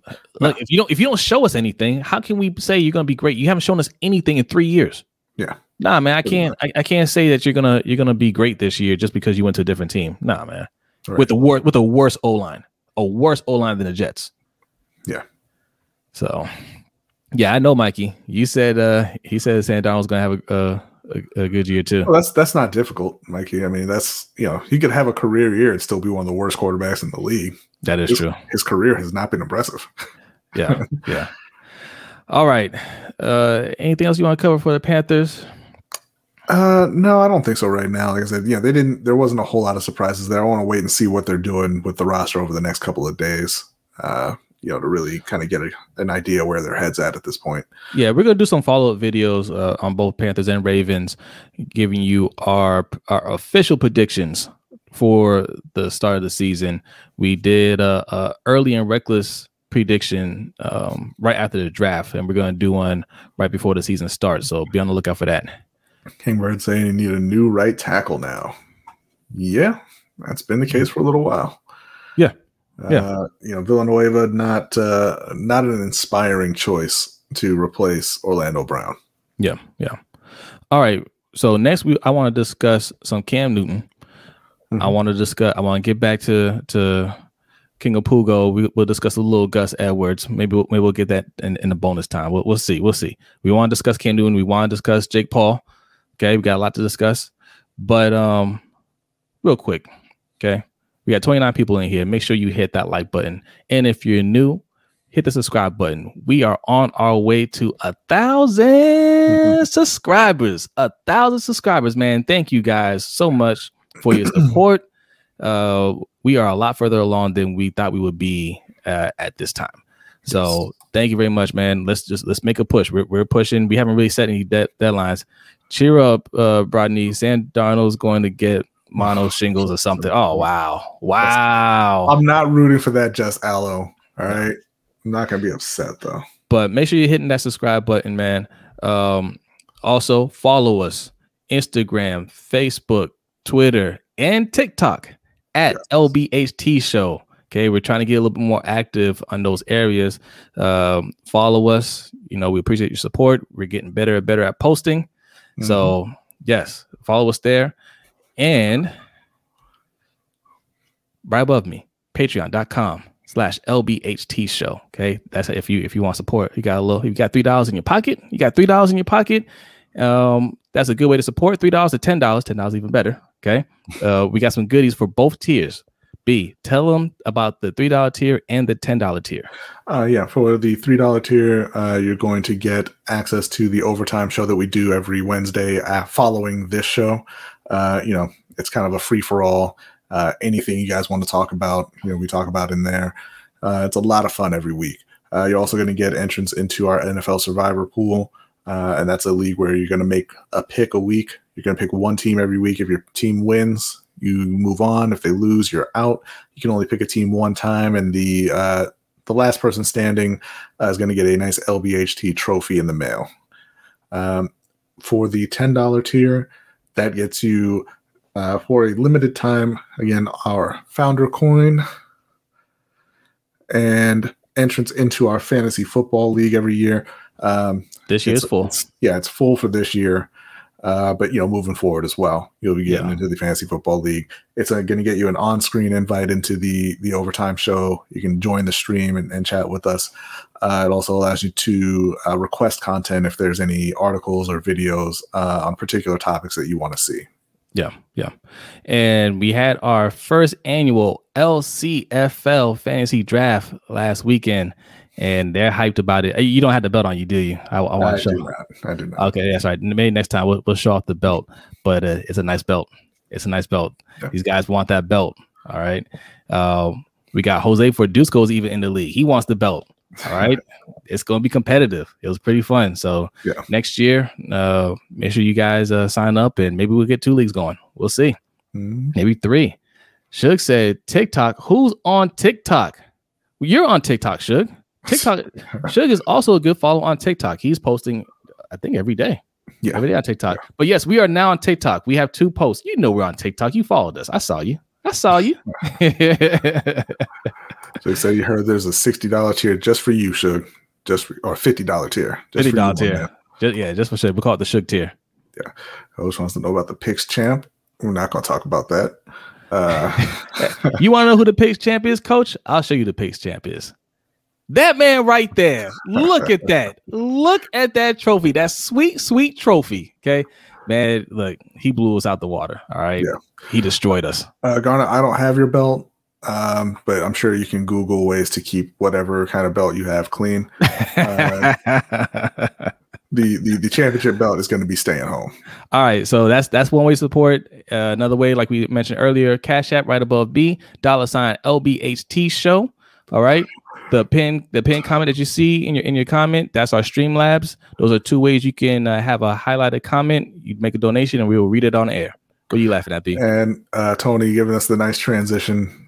look, if you don't if you don't show us anything, how can we say you're gonna be great? You haven't shown us anything in three years. Yeah. Nah, man, I can't I, I can't say that you're gonna you're gonna be great this year just because you went to a different team. Nah, man. Right. With the wor- with a worse O line. A worse O line than the Jets. Yeah. So yeah, I know Mikey. You said uh he said Sam Darnold's gonna have a a, a, a good year too. Well, that's that's not difficult, Mikey. I mean, that's you know, he could have a career year and still be one of the worst quarterbacks in the league. That is His, true. his career has not been impressive. Yeah, yeah. All right. Uh anything else you want to cover for the Panthers? Uh, no, I don't think so right now. Like I said, yeah, they didn't. There wasn't a whole lot of surprises there. I want to wait and see what they're doing with the roster over the next couple of days. Uh, you know, to really kind of get a, an idea where their heads at at this point. Yeah, we're gonna do some follow up videos uh, on both Panthers and Ravens, giving you our our official predictions for the start of the season. We did a, a early and reckless prediction um, right after the draft, and we're gonna do one right before the season starts. So be on the lookout for that. Kingbird saying you need a new right tackle now. Yeah, that's been the case for a little while. Yeah. Yeah. Uh, you know, Villanueva not uh, not an inspiring choice to replace Orlando Brown. Yeah, yeah. All right. So next, we I want to discuss some Cam Newton. I Mhm. want to discuss. I want to get back to to King of Pugo. We, we'll discuss a little Gus Edwards. Maybe we'll, maybe we'll get that in, in the bonus time. We'll, we'll see. We'll see. We want to discuss Cam Newton. We want to discuss Jake Paul. Okay, we got a lot to discuss. But um, real quick. Okay, we got 29 people in here. Make sure you hit that like button. And if you're new, hit the subscribe button. We are on our way to a 1000 mm-hmm. subscribers. A thousand subscribers, man. Thank you guys so much for your support. uh, we are a lot further along than we thought we would be uh, at this time. So thank you very much, man. Let's just let's make a push. We're, we're pushing. We haven't really set any de- deadlines. Cheer up, uh, Brodney. Sam Darnold's going to get mono shingles or something. Oh wow, wow. I'm not rooting for that, just Aloe. All right, I'm not gonna be upset though. But make sure you're hitting that subscribe button, man. Um, also follow us Instagram, Facebook, Twitter, and TikTok at yes. LBHT Show. Okay, we're trying to get a little bit more active on those areas. Um, follow us. You know, we appreciate your support. We're getting better and better at posting. Mm-hmm. So, yes, follow us there. And right above me, patreon.com slash LBHT show. Okay. That's if you if you want support. You got a little, you got three dollars in your pocket. You got three dollars in your pocket. Um, that's a good way to support. Three dollars to ten dollars. Ten dollars even better. Okay. Uh, we got some goodies for both tiers. B, tell them about the three dollar tier and the ten dollar tier. Uh, yeah, for the three dollar tier, uh, you're going to get access to the overtime show that we do every Wednesday uh, following this show. Uh, you know, it's kind of a free for all. Uh, anything you guys want to talk about, you know, we talk about in there. Uh, it's a lot of fun every week. you're also going to get entrance into our NFL Survivor pool, and that's a league where you're going to make a pick a week. You're going to pick one team every week. If your team wins, you move on. If they lose, you're out. You can only pick a team one time, and the uh, the last person standing uh, is going to get a nice LBHT trophy in the mail. Um, for the ten dollar tier, that gets you uh, for a limited time again our founder coin and entrance into our fantasy football league every year. Um, this year is full. It's, yeah, it's full for this year. Uh, but you know, moving forward as well, you'll be getting yeah. into the fantasy football league. It's uh, going to get you an on-screen invite into the the overtime show. You can join the stream and, and chat with us. Uh, it also allows you to uh, request content if there's any articles or videos uh, on particular topics that you want to see. Yeah, yeah. And we had our first annual LCFL fantasy draft last weekend and they're hyped about it. You don't have the belt on you, do you? I, I want to show. Do. I do not. Okay, that's right. Maybe next time we'll, we'll show off the belt, but uh, it's a nice belt. It's a nice belt. Yeah. These guys want that belt. All right. Uh, we got Jose Verduzco's even in the league. He wants the belt. All right. it's going to be competitive. It was pretty fun. So yeah. next year, uh, make sure you guys uh, sign up and maybe we'll get two leagues going. We'll see. Mm-hmm. Maybe three. Shug said TikTok. Who's on TikTok? You're on TikTok, Shug. TikTok, Suge is also a good follow on TikTok. He's posting, I think, every day. Yeah. Every day on TikTok. Yeah. But yes, we are now on TikTok. We have two posts. You know we're on TikTok. You followed us. I saw you. I saw you. so you say you heard there's a $60 tier just for you, Suge. Just for, or $50 tier. Just $50 tier. Just, yeah, just for sure. We call it the Suge tier. Yeah. Host wants to know about the picks champ. We're not going to talk about that. Uh, you want to know who the picks champ is, coach? I'll show you the picks champ is. That man right there. Look at that. Look at that trophy. That sweet, sweet trophy. Okay. Man, look, he blew us out the water. All right. Yeah. He destroyed us. Uh, Garner, I don't have your belt, um, but I'm sure you can Google ways to keep whatever kind of belt you have clean. Uh, the, the the championship belt is going to be staying home. All right, so that's that's one way to support. Uh, another way, like we mentioned earlier, Cash App right above B dollar sign LBHT show. All right, the pin the pin comment that you see in your in your comment that's our streamlabs those are two ways you can uh, have a highlighted comment you make a donation and we will read it on air what are you laughing at b and uh, tony giving us the nice transition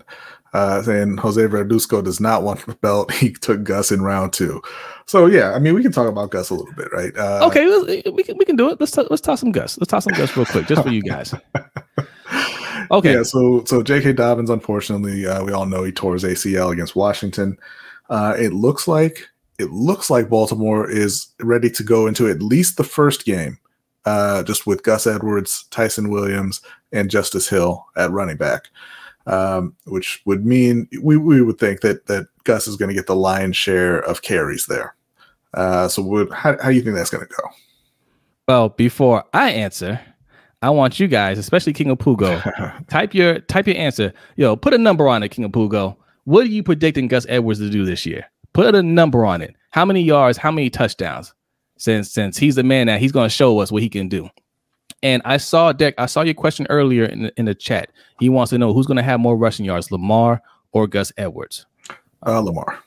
uh, saying Jose Verduzco does not want the belt. He took Gus in round two. So yeah, I mean, we can talk about Gus a little bit, right? Uh, okay, we can we can do it. Let's t- let's toss some Gus. Let's toss some Gus real quick, just for you guys. Okay. Yeah. So so J.K. Dobbins, unfortunately, uh, we all know he tore his ACL against Washington. Uh, it looks like it looks like Baltimore is ready to go into at least the first game, uh, just with Gus Edwards, Ty'Son Williams, and Justice Hill at running back, um, which would mean we, we would think that that Gus is going to get the lion's share of carries there. Uh, so, would, how, how do you think that's going to go? Well, before I answer, I want you guys, especially King of Pugo, type your type your answer. Yo, put a number on it, King of Pugo. What are you predicting Gus Edwards to do this year? Put a number on it. How many yards? How many touchdowns? Since since he's the man that he's going to show us what he can do. And I saw Deck. I saw your question earlier in the, in the chat. He wants to know who's going to have more rushing yards, Lamar or Gus Edwards. Uh, Lamar.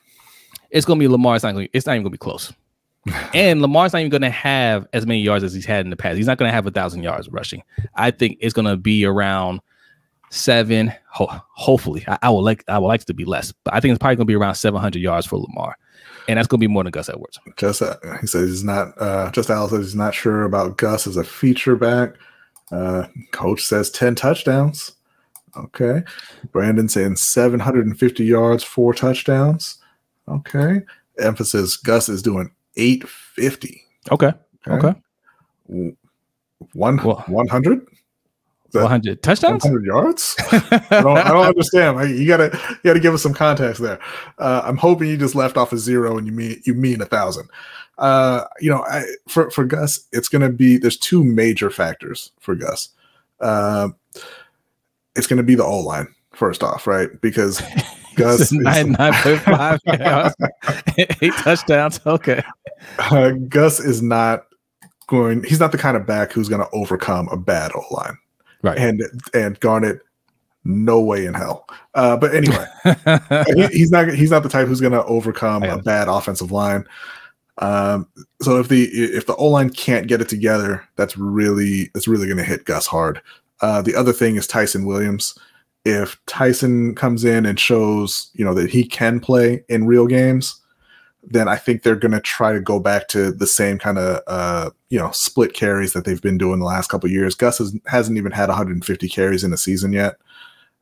It's going to be Lamar. It's not. Gonna, it's not even going to be close. and Lamar's not even going to have as many yards as he's had in the past. He's not going to have a thousand yards rushing. I think it's going to be around seven. Ho- hopefully, I, I, would like I would like it to be less, but I think it's probably going to be around seven hundred yards for Lamar, and that's going to be more than Gus Edwards. Just uh, he says he's not. Uh, just Al says he's not sure about Gus as a feature back. Uh, coach says ten touchdowns. Okay, Brandon saying seven hundred and fifty yards, four touchdowns. Okay, emphasis. Gus is doing 850. Okay. Okay. okay. One, well, 100? 100 touchdowns? 100 yards? I, don't, I don't understand. You gotta you gotta give us some context there. Uh, i'm hoping you just left off a zero and you mean you mean a thousand. Uh, you know I, for for gus it's gonna be there's two major factors for gus. Uh, it's gonna be the o line first off right? Because gus nine nine point five eight touchdowns okay. Uh, Gus is not going. He's not the kind of back who's going to overcome a bad O line. Right. And and Garnett, no way in hell. Uh, but anyway, he, he's not. He's not the type who's going to overcome a bad offensive line. Um, so if the if the O line can't get it together, that's really that's really going to hit Gus hard. Uh, the other thing is Ty'Son Williams. If Ty'Son comes in and shows you know that he can play in real games, then I think they're going to try to go back to the same kind of uh, you know split carries that they've been doing the last couple years. Gus has, hasn't even had 150 carries in a season yet,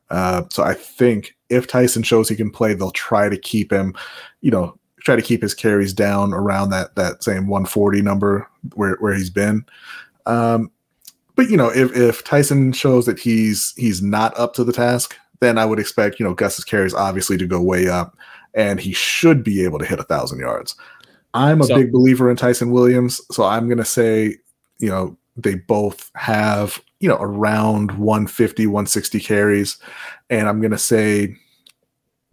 uh, so I think if Ty'Son shows he can play, they'll try to keep him, you know, try to keep his carries down around that that same 140 number where where he's been. Um, but you know, if if Ty'Son shows that he's he's not up to the task, then I would expect you know Gus's carries obviously to go way up and he should be able to hit a thousand yards. I'm a so, big believer in Ty'Son Williams, so I'm going to say, you know, they both have, you know, around 150, 160 carries, and I'm going to say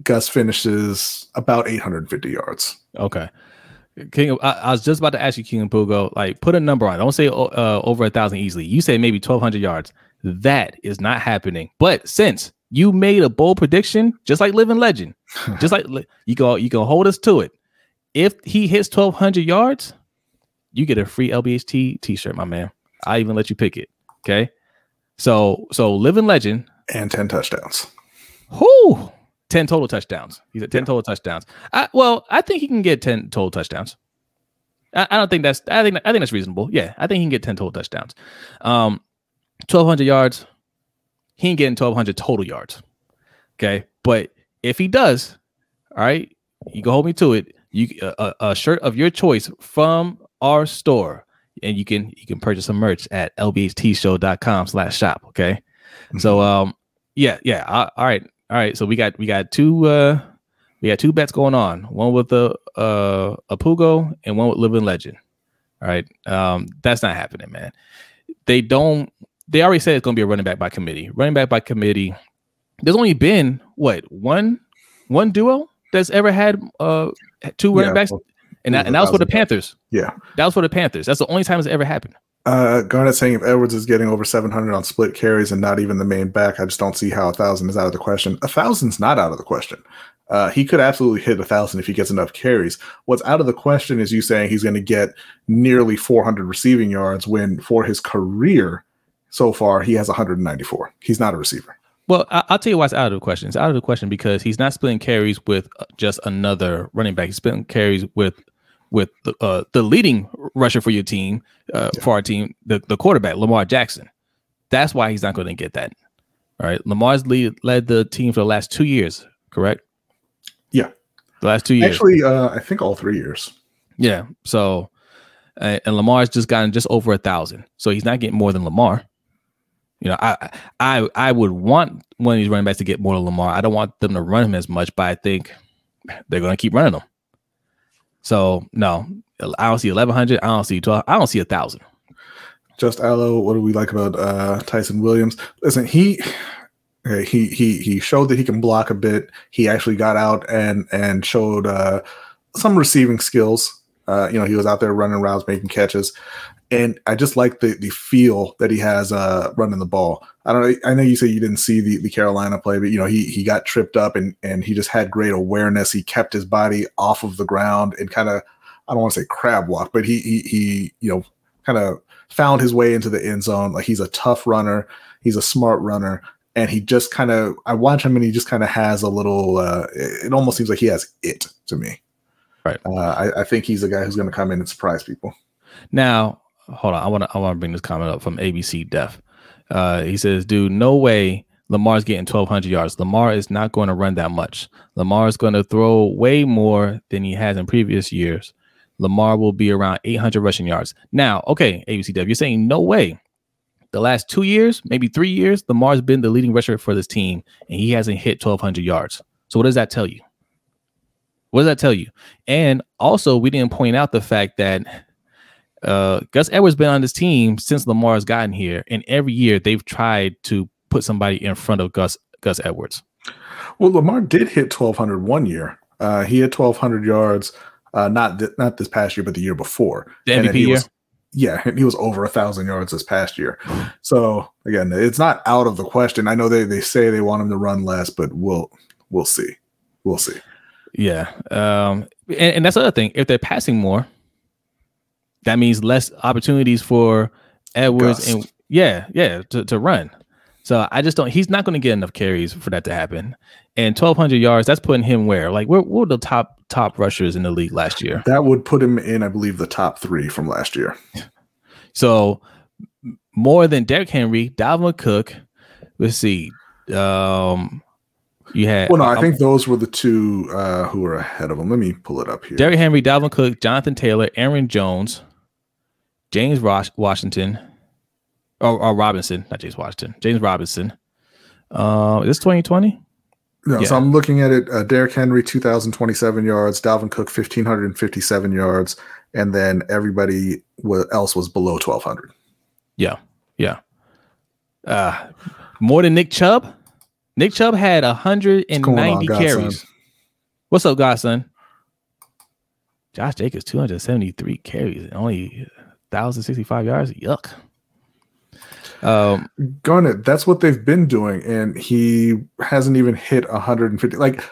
Gus finishes about 850 yards. Okay. King, I, I, was just about to ask you, King and Pugo, like put a number on. Don't say uh, over a thousand easily. You say maybe 1,200 yards. That is not happening. But since you made a bold prediction, just like Living Legend. just like you go, you can hold us to it. If he hits 1,200 yards, you get a free LBHT t-shirt, my man. I even let you pick it. Okay. So, so Living Legend and 10 touchdowns. Whoo! 10 total touchdowns. He's at 10 yeah. total touchdowns. I, well, I think he can get 10 total touchdowns. I, I, don't think that's I think I think that's reasonable. Yeah, I think he can get 10 total touchdowns. Um 1200 yards, he ain't getting 1,200 total yards. Okay. But if he does, all right, you can hold me to it. You a, a shirt of your choice from our store, and you can you can purchase some merch at lbhtshow.com slash shop. Okay. Mm-hmm. So um yeah, yeah. all right. All right. So we got we got two uh we got two bets going on. One with the uh a Pugo and one with Living Legend. All right. Um, that's not happening, man. They don't they already said it's going to be a running back by committee. Running back by committee. There's only been what one one duo that's ever had uh two running yeah, backs, well, and that, and that was for the Panthers. Yeah, that was for the Panthers. That's the only time it's ever happened. Uh, Garnett saying if Edwards is getting over 700 on split carries and not even the main back, I just don't see how a thousand is out of the question. A thousand's not out of the question. Uh, he could absolutely hit a thousand if he gets enough carries. What's out of the question is you saying he's going to get nearly 400 receiving yards when for his career so far he has 194. He's not a receiver. Well, I'll tell you why it's out of the question. It's out of the question because he's not splitting carries with uh, just another running back. He's splitting carries with with the, uh, the leading rusher for your team, uh, yeah. for our team, the, the quarterback, Lamar Jackson. That's why he's not going to get that. All right. Lamar's lead, led the team for the last two years, correct? Yeah. The last two years. Actually, uh, I think all three years. Yeah. So, and Lamar's just gotten just over a thousand. So he's not getting more than Lamar. You know, I I I would want one of these running backs to get more than Lamar. I don't want them to run him as much, but I think they're going to keep running them. So no, I don't see eleven hundred. I don't see twelve. I don't see a thousand. Just Allo, what do we like about uh, Ty'Son Williams? Listen, he he he he showed that he can block a bit. He actually got out and and showed uh, some receiving skills. Uh, you know, he was out there running routes, making catches, and I just like the the feel that he has uh, running the ball. I don't know. I know you say you didn't see the, the Carolina play, but you know he he got tripped up and and he just had great awareness. He kept his body off of the ground and kind of I don't want to say crab walk, but he he he you know kind of found his way into the end zone. Like he's a tough runner. He's a smart runner. And he just kind of, I watch him and he just kind of has a little, uh, it almost seems like he has it to me. Right. Uh, I, I think he's the guy who's going to come in and surprise people. Now, hold on. I want to I want to bring this comment up from ABC Def. Uh, he says, "Dude, no way Lamar's getting 1,200 yards. Lamar is not going to run that much. Lamar is going to throw way more than he has in previous years. Lamar will be around 800 rushing yards. Now, okay, ABC Def, you're saying no way. The last two years, maybe three years, Lamar's been the leading rusher for this team, and he hasn't hit 1,200 yards. So what does that tell you? What does that tell you? And also, we didn't point out the fact that uh, Gus Edwards been on this team since Lamar's gotten here, and every year they've tried to put somebody in front of Gus Gus Edwards. Well, Lamar did hit 1,200 one year. Uh, he had 1,200 yards, uh, not th- not this past year, but the year before. The And MVP year? was- yeah, he was over a thousand yards this past year. So again, it's not out of the question. I know they they say they want him to run less, but we'll we'll see. We'll see. Yeah. Um, and, and that's the other thing. If they're passing more, that means less opportunities for Edwards Gus. and yeah, yeah, to, to run. So I just don't he's not going to get enough carries for that to happen. And 1200 yards, that's putting him where? Like where, what were the top top rushers in the league last year? That would put him in, I believe, the top three from last year. So more than Derrick Henry, Dalvin Cook. Let's see. Um you had Well, no, I um, think those were the two uh, who were ahead of him. Let me pull it up here. Derrick Henry, Dalvin Cook, Jonathan Taylor, Aaron Jones, James Rosh- Washington, or, or Robinson, not James Washington, James Robinson. Uh, is this 2020? No, Yeah. So I'm looking at it. Uh, Derrick Henry, 2,027 yards. Dalvin Cook, 1,557 yards. And then everybody else was below 1,200. Yeah, yeah. Uh, more than Nick Chubb. Nick Chubb had going on, 190 Godson? carries. What's up, Godson? Josh Jacobs, 273 carries, and only 1,065 yards. Yuck. Um, Garnett, that's what they've been doing. And he hasn't even hit 150. Like,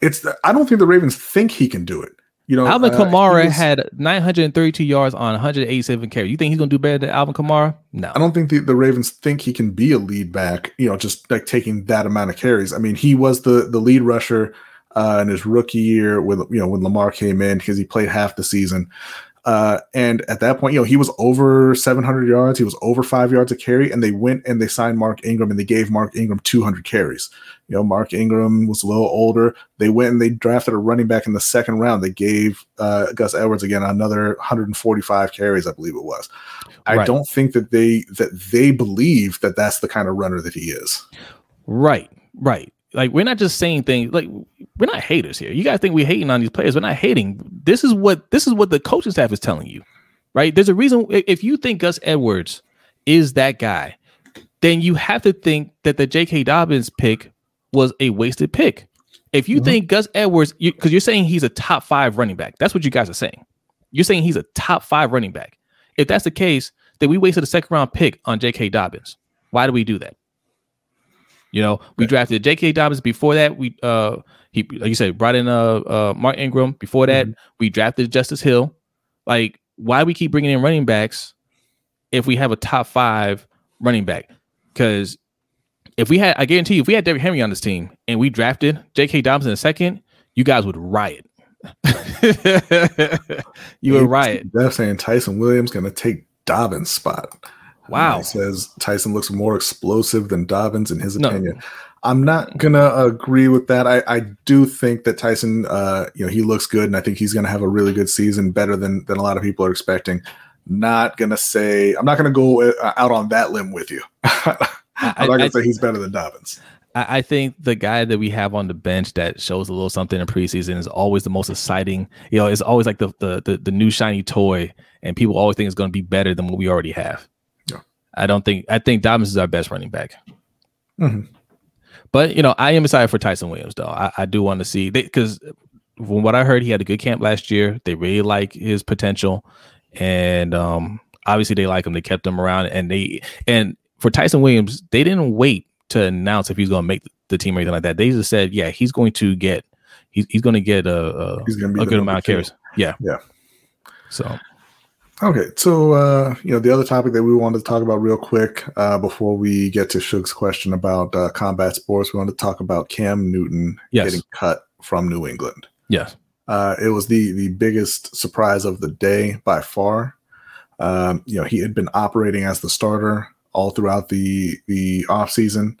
it's, I don't think the Ravens think he can do it. You know, Alvin uh, Kamara was- had 932 yards on 187 carries. You think he's gonna do better than Alvin Kamara? No. I don't think the, the Ravens think he can be a lead back, you know, just like taking that amount of carries. I mean, he was the the lead rusher uh, in his rookie year with you know when Lamar came in because he played half the season. Uh, and at that point, you know, he was over 700 yards. He was over five yards a carry, and they went and they signed Mark Ingram and they gave Mark Ingram 200 carries. You know, Mark Ingram was a little older. They went and they drafted a running back in the second round. They gave uh, Gus Edwards again another 145 carries, I believe it was. I Right. don't think that they that they believe that that's the kind of runner that he is. Right, right. Like we're not just saying things like we're not haters here. You guys think we're hating on these players. We're not hating. This is what this is what the coaching staff is telling you. Right? There's a reason if you think Gus Edwards is that guy, then you have to think that the J.K. Dobbins pick was a wasted pick. If you Mhm. think Gus Edwards, because you, are saying he's a top five running back, that's what you guys are saying. You're saying he's a top five running back. If that's the case, then we wasted a second round pick on J.K. Dobbins. Why do we do that? You know, we Yeah. drafted J.K. Dobbins before that. We uh he like you said brought in uh, uh Mark Ingram before that. We drafted Justice Hill. Like, why we keep bringing in running backs if we have a top five running back? Because if we had, I guarantee you, if we had Derrick Henry on this team and we drafted J.K. Dobbins in a second, you guys would riot. you would riot. They're saying Ty'Son Williams going to take Dobbins' spot. Wow. He says Ty'Son looks more explosive than Dobbins in his No. opinion. I'm not gonna agree with that. I, I do think that Ty'Son, uh, you know, he looks good, and I think he's gonna have a really good season, better than than a lot of people are expecting. Not gonna say I'm not gonna go uh, out on that limb with you. I'm I- not gonna I- say he's better than Dobbins. I, I think the guy that we have on the bench that shows a little something in preseason is always the most exciting. You know, it's always like the the the, the new shiny toy, and people always think it's going to be better than what we already have. I don't think. I think Dobbins is our best running back. Mhm. But you know, I am excited for Ty'Son Williams, though. I, I do want to see because from what I heard, he had a good camp last year. They really like his potential, and um, obviously they like him. They kept him around, and they and for Ty'Son Williams, they didn't wait to announce if he's going to make the team or anything like that. They just said, yeah, he's going to get he's he's going to get a a, He's gonna be a good amount of carries. Yeah, Yeah. So Okay, so uh, you know the other topic that we wanted to talk about real quick uh, before we get to Shug's question about uh, combat sports, we wanted to talk about Cam Newton Yes. getting cut from New England. yes, Uh, it was the the biggest surprise of the day by far. Um, you know, he had been operating as the starter all throughout the the off season.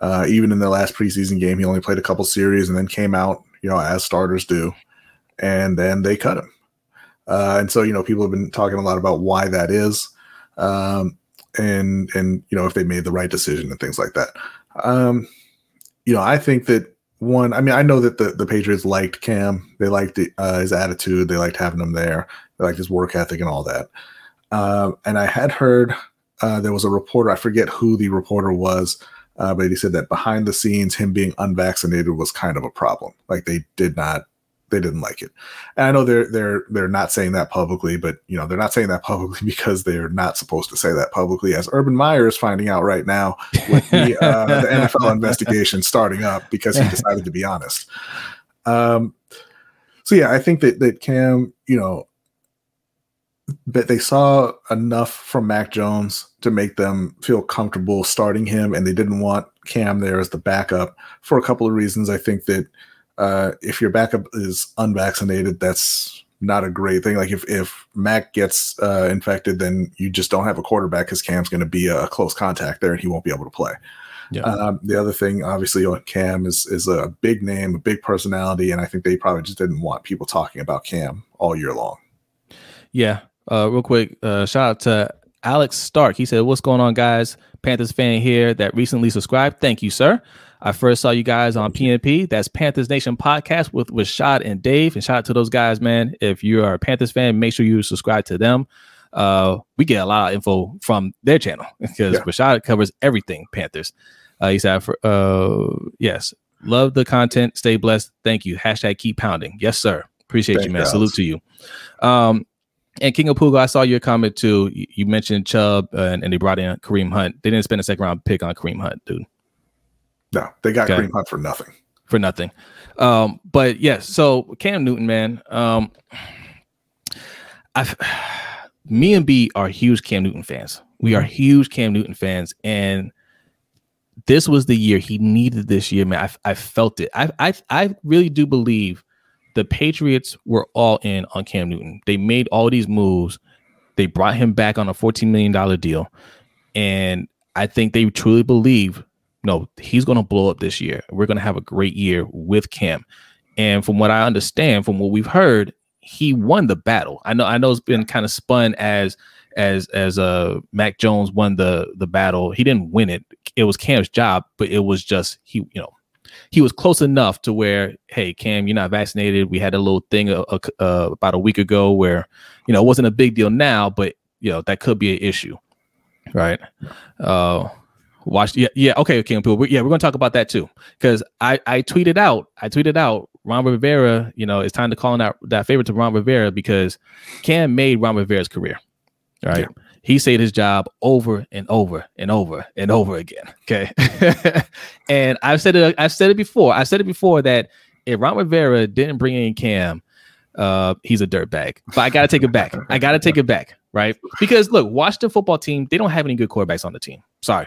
Uh, even in the last preseason game, he only played a couple series and then came out, you know, as starters do, and then they cut him. Uh, and so, you know, people have been talking a lot about why that is, um, and and you know if they made the right decision and things like that. Um, you know, I think that one. I mean, I know that the the Patriots liked Cam. They liked the, uh, his attitude. They liked having him there. They liked his work ethic and all that. Um, and I had heard uh, there was a reporter. I forget who the reporter was. Uh, but he said that behind the scenes, him being unvaccinated was kind of a problem. Like they did not, they didn't like it. And I know they're they're they're not saying that publicly, but you know they're not saying that publicly because they're not supposed to say that publicly. As Urban Meyer is finding out right now with the, uh, the NFL investigation starting up because he decided to be honest. Um, so yeah, I think that that Cam, you know, that they saw enough from Mac Jones to make them feel comfortable starting him, and they didn't want Cam there as the backup for a couple of reasons. I think that uh, if your backup is unvaccinated, that's not a great thing. Like if if Mac gets uh, infected, then you just don't have a quarterback because Cam's going to be a close contact there, and he won't be able to play. Yeah. Um, the other thing, obviously, on Cam is is a big name, a big personality, and I think they probably just didn't want people talking about Cam all year long. Yeah. Uh, real quick, uh, shout out to Alex Stark. He said, What's going on, guys? Panthers fan here that recently subscribed. Thank you, sir. I first saw you guys on PNP. That's Panthers Nation podcast with with Shad and Dave. And shout out to those guys, man. If you are a Panthers fan, make sure you subscribe to them. Uh, we get a lot of info from their channel because Yeah. Rashad covers everything Panthers. Uh, he said, for, uh, yes, love the content. Stay blessed. Thank you. Hashtag keep pounding. Yes, sir. Appreciate Thank you, man. Salute to you. Um, and King of Pugo, I saw your comment too. You, you mentioned Chubb uh, and, and they brought in Kareem Hunt. They didn't spend a second round pick on Kareem Hunt, dude, No, they got Okay. Kareem Hunt for nothing. for nothing. Um, but yes, so Cam Newton, man. Um, I've me and B are huge Cam Newton fans. We are huge Cam Newton fans, and this was the year he needed this year, man. I, I felt it. I, I I really do believe the Patriots were all in on Cam Newton. They made all these moves. They brought him back on a $14 million deal. And I think they truly believe, no, he's going to blow up this year. We're going to have a great year with Cam. And from what I understand, from what we've heard, he won the battle. I know, I know it's been kind of spun as as as uh Mac Jones won the the battle. He didn't win it. It was Cam's job, but it was just he, you know, he was close enough to where, hey, Cam, you're not vaccinated. We had a little thing uh, uh, uh, about a week ago where, you know, it wasn't a big deal now, but you know that could be an issue, right? Uh, watch, yeah, yeah, okay, King Pool, yeah, we're gonna talk about that too because I I tweeted out, I tweeted out, Ron Rivera, you know, it's time to call in that that favor to Ron Rivera because Cam made Ron Rivera's career, right? Yeah. He saved his job over and over and over and over again. Okay. and I've said it, I've said it before. I've said it before that if Ron Rivera didn't bring in Cam, uh, he's a dirtbag. But I gotta take it back. I gotta take it back, right? Because look, Washington football team, they don't have any good quarterbacks on the team. Sorry.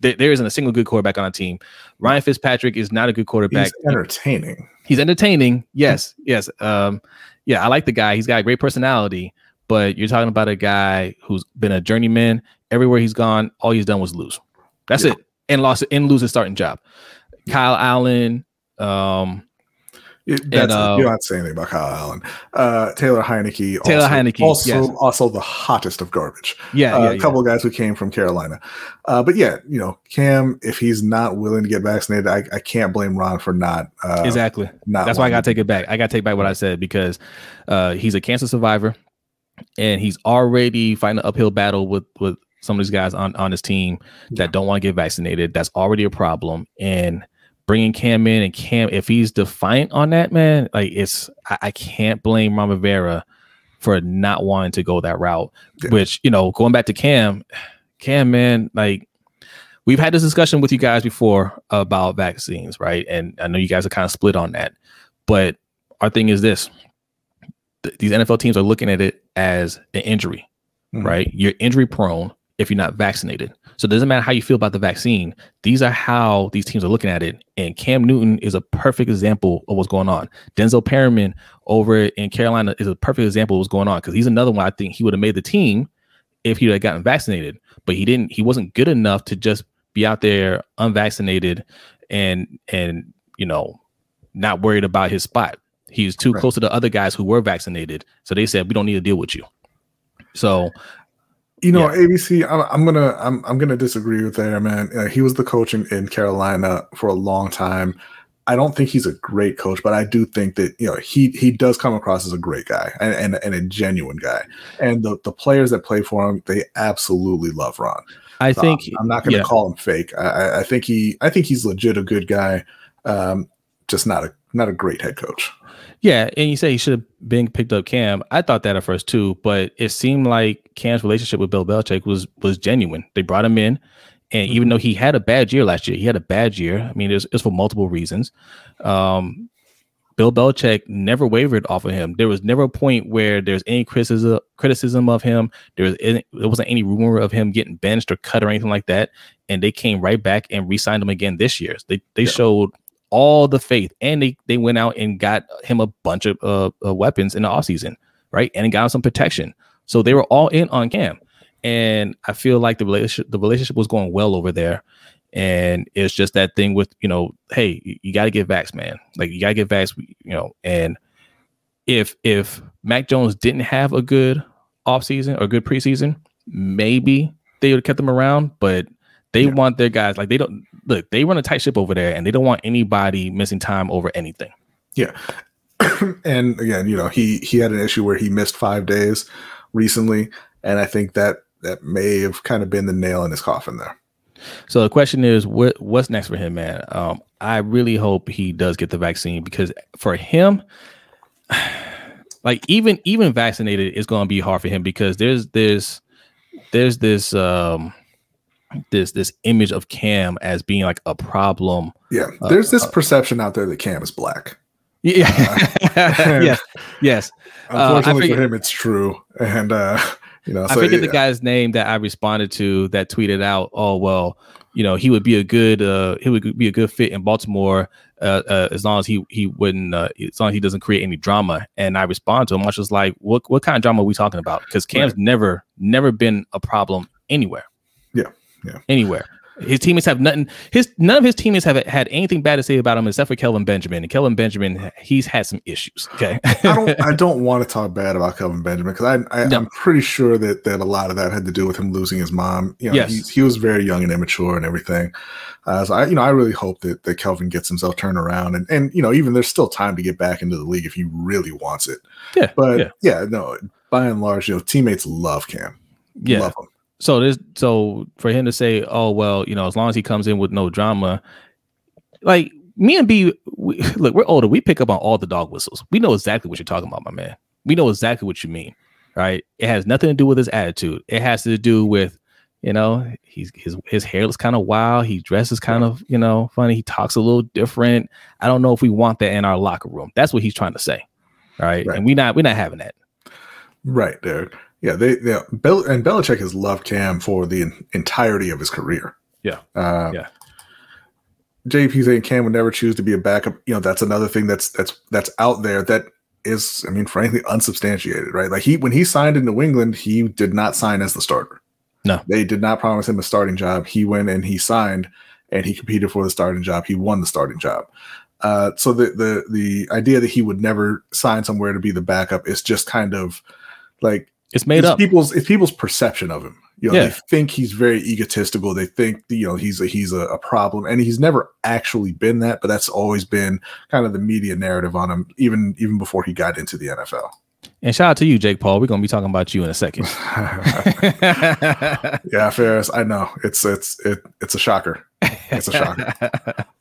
There, there isn't a single good quarterback on the team. Ryan Fitzpatrick is not a good quarterback. He's entertaining. He's entertaining. Yes, yes. Um, yeah, I like the guy. He's got a great personality, but you're talking about a guy who's been a journeyman. Everywhere he's gone, all he's done was lose. That's Yeah. it. And lost and lose his starting job. Kyle Allen, um, It- that's, uh, you're not saying anything about Kyle Allen. Uh, Taylor Heinicke. Taylor also, Heinicke, Also, yes. also the hottest of garbage. yeah, uh, yeah, a yeah. couple of guys who came from Carolina. Uh, but yeah, you know, Cam, if he's not willing to get vaccinated, I, I can't blame Ron for not. Uh, exactly. not That's why I gotta take it back. I gotta take back what I said because uh, he's a cancer survivor, and he's already fighting an uphill battle with with some of these guys on on his team that don't want to get vaccinated. That's already a problem. And bringing Cam in and Cam, if he's defiant on that, man, like it's I, I can't blame Ron Rivera for not wanting to go that route. Yeah. Which you know, going back to Cam, Cam, man, like we've had this discussion with you guys before about vaccines, right? And I know you guys are kind of split on that, but our thing is this: th- these NFL teams are looking at it as an injury, mm-hmm. right? You're injury prone if you're not vaccinated. So it doesn't matter how you feel about the vaccine. These are how these teams are looking at it. And Cam Newton is a perfect example of what's going on. Denzel Perryman over in Carolina is a perfect example of what's going on because he's another one I think he would have made the team if he had gotten vaccinated, but he didn't. He wasn't good enough to just be out there unvaccinated and and you know not worried about his spot. He's too right. close to the other guys who were vaccinated, so they said we don't need to deal with you. So you know, yeah. ABC. I'm, I'm, gonna I'm I'm gonna disagree with there, man. Uh, he was the coach in, in, Carolina for a long time. I don't think he's a great coach, but I do think that you know he he does come across as a great guy and and, and a genuine guy. And the the players that play for him, they absolutely love Ron. I think I'm not going to yeah. call him fake. I, I, think he I think he's legit a good guy, um, just not a not a great head coach. Yeah, and you say he should have been picked up Cam. I thought that at first too, but it seemed like Cam's relationship with Bill Belichick was was genuine. They brought him in, and even though he had a bad year last year, he had a bad year. I mean, it was, for multiple reasons. Um, Bill Belichick never wavered off of him. There was never a point where there's any criticism criticism of him. There was any, there wasn't any rumor of him getting benched or cut or anything like that. And they came right back and re-signed him again this year. They they yeah. showed all the faith, and they they went out and got him a bunch of uh, uh, weapons in the offseason, right? And got him some protection. So they were all in on Cam, and I feel like the relationship the relationship was going well over there. And it's just that thing with you know, hey, you, you got to get vax, man. Like you got to get vax, you know. And if if Mac Jones didn't have a good offseason or good preseason, maybe they would have kept them around. But they yeah. want their guys like they don't look. They run a tight ship over there, and they don't want anybody missing time over anything. Yeah, and again, you know, he he had an issue where he missed five days recently, and I think that that may have kind of been the nail in his coffin there. So the question is, what what's next for him, man? Um, I really hope he does get the vaccine because for him, like even even vaccinated is going to be hard for him because there's there's there's this um this this image of Cam as being like a problem. Yeah, uh, there's this uh, perception out there that Cam is black. Yeah. Uh, yes. Yes. Unfortunately uh, for him, it's true. And uh, you know, so, I forget yeah. the guy's name that I responded to that tweeted out, "Oh well, you know, he would be a good uh, he would be a good fit in Baltimore uh, uh, as long as he he wouldn't uh, as long as he doesn't create any drama." And I respond to him, much as like, "What what kind of drama are we talking about?" Because Cam's right. never never been a problem anywhere. Yeah anywhere. His teammates have nothing. His none of his teammates have had anything bad to say about him except for Kelvin Benjamin. And Kelvin Benjamin, he's had some issues. Okay, I don't. I don't want to talk bad about Kelvin Benjamin because I, I am pretty sure that that a lot of that had to do with him losing his mom. You know, yes. he, he was very young and immature and everything. Uh, so I, you know, I really hope that that Kelvin gets himself turned around and and you know, even there's still time to get back into the league if he really wants it. Yeah, but yeah, yeah no. By and large, you know, teammates love Cam. Yeah. Love him. So this so for him to say, oh well, you know, as long as he comes in with no drama, like me and B, we, look, we're older. We pick up on all the dog whistles. We know exactly what you're talking about, my man. We know exactly what you mean, right? It has nothing to do with his attitude. It has to do with, you know, he's his his hair looks kind of wild. He dresses kind of, you know, funny. He talks a little different. I don't know if we want that in our locker room. That's what he's trying to say, right? right. And we not we're not having that. Right, Derek. Yeah, they, they Bel- and Belichick has loved Cam for the entirety of his career. Yeah, uh, yeah. JP saying Cam would never choose to be a backup. You know, that's another thing that's that's that's out there that is, I mean, frankly, unsubstantiated, right? Like he when he signed in New England, he did not sign as the starter. No, they did not promise him a starting job. He went and he signed, and he competed for the starting job. He won the starting job. Uh, so the the the idea that he would never sign somewhere to be the backup is just kind of like it's made it's up. People's it's people's perception of him. You know, yeah. they think he's very egotistical. They think you know he's a he's a, a, problem, and he's never actually been that. But that's always been kind of the media narrative on him, even even before he got into the NFL. And shout out to you, Jake Paul. We're gonna be talking about you in a second. yeah, Ferris. I know it's it's it, it's a shocker. It's a shocker.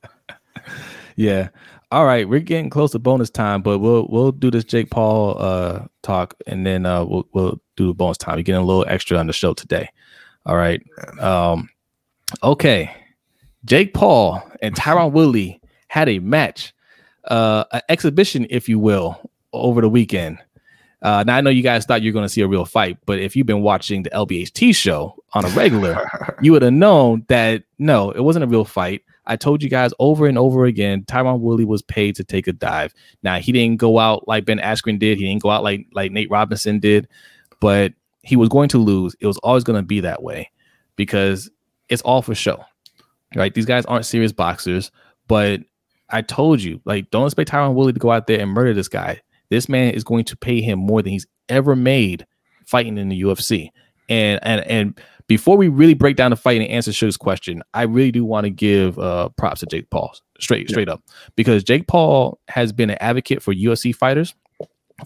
Yeah. All right, we're getting close to bonus time, but we'll we'll do this Jake Paul uh talk and then uh we'll we'll do the bonus time. You're getting a little extra on the show today. All right. Um okay. Jake Paul and Tyron Woodley had a match, uh an exhibition, if you will, over the weekend. Uh, now I know you guys thought you were going to see a real fight, but if you've been watching the LBHT show on a regular, you would have known that no, it wasn't a real fight. I told you guys over and over again, Tyron Woodley was paid to take a dive. Now he didn't go out like Ben Askren did. He didn't go out like like Nate Robinson did, but he was going to lose. It was always going to be that way because it's all for show, right? These guys aren't serious boxers, but I told you, like, don't expect Tyron Woodley to go out there and murder this guy. This man is going to pay him more than he's ever made fighting in the UFC. And and and before we really break down the fight and answer Sugar's question, I really do want to give uh, props to Jake Paul straight straight up because Jake Paul has been an advocate for UFC fighters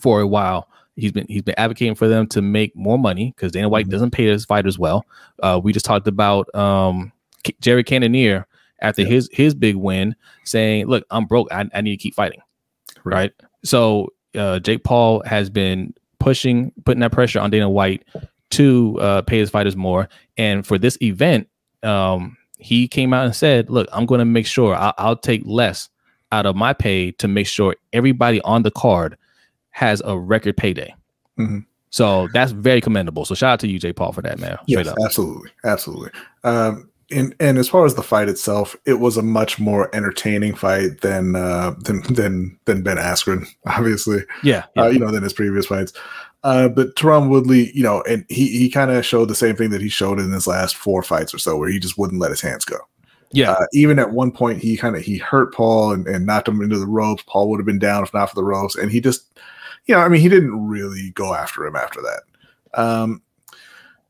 for a while. He's been he's been advocating for them to make more money because Dana White Mhm. doesn't pay his fighters well. Uh, we just talked about um, Jerry Cannonier after Yeah. his his big win, saying, "Look, I'm broke. I, I need to keep fighting." Right. Right. So uh, Jake Paul has been pushing, putting that pressure on Dana White to uh, pay his fighters more. And for this event, um, he came out and said, "Look, I'm going to make sure I'll, I'll take less out of my pay to make sure everybody on the card has a record payday." Mhm. So that's very commendable. So shout out to you, Jake Paul, for that, man. Straight Yes, up. absolutely, absolutely. Um, and and as far as the fight itself, it was a much more entertaining fight than uh, than than than Ben Askren, obviously. Yeah. yeah. Uh, you know, than his previous fights. Uh, but Tyron Woodley, you know, and he he kind of showed the same thing that he showed in his last four fights or so, where he just wouldn't let his hands go. yeah. Uh, even at one point, he kind of he hurt Paul and, and knocked him into the ropes. Paul would have been down if not for the ropes, and he just, you know, I mean, he didn't really go after him after that. Um,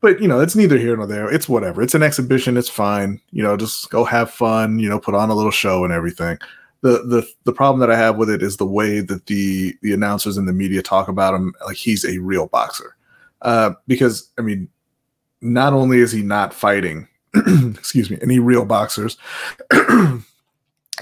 but you know, it's neither here nor there. It's whatever. It's an exhibition. It's fine. You know, just go have fun. You know, put on a little show and everything. The the the problem that I have with it is the way that the the announcers and the media talk about him like he's a real boxer. Uh, because I mean, not only is he not fighting, excuse me, any real boxers,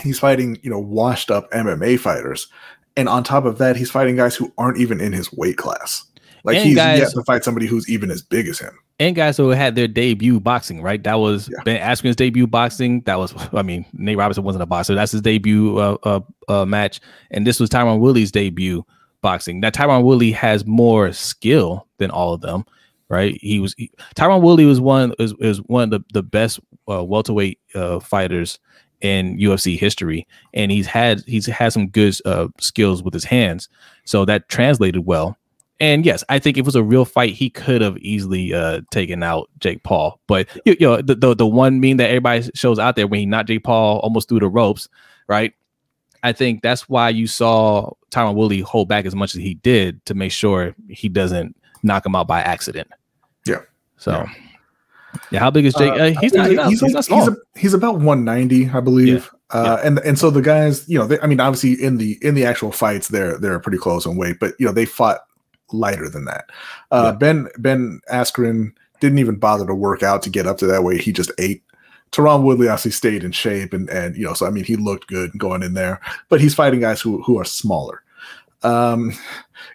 he's fighting you know washed up MMA fighters, and on top of that, he's fighting guys who aren't even in his weight class. Like And he's guys- yet to fight somebody who's even as big as him. and guys who had their debut boxing, right? That was Yeah. Ben Askren's debut boxing. That was, I mean, Nate Robinson wasn't a boxer. That's his debut uh, uh, uh, match, and this was Tyron Woodley's debut boxing. Now Tyron Woodley has more skill than all of them, right? He was he, Tyron Woodley was one is, is one of the the best uh, welterweight uh, fighters in UFC history, and he's had he's had some good uh, skills with his hands, so that translated well. And yes, I think if it was a real fight, he could have easily uh, taken out Jake Paul. But you, you know, the, the the one meme that everybody shows out there when he knocked Jake Paul almost through the ropes, right? I think that's why you saw Tyron Woodley hold back as much as he did to make sure he doesn't knock him out by accident. Yeah. So, Yeah. yeah, how big is Jake? Uh, he's, not, he's, he's, he's not small. he's, a- he's about 190, I believe. Uh, and and so the guys, you know, they, I mean, obviously in the in the actual fights, they're they're pretty close in weight, but you know, they fought lighter than that. Uh, Yeah. Ben Ben Askren didn't even bother to work out to get up to that weight. He just ate. Tyron Woodley obviously stayed in shape, and and you know, so I mean, he looked good going in there, but he's fighting guys who who are smaller. Um,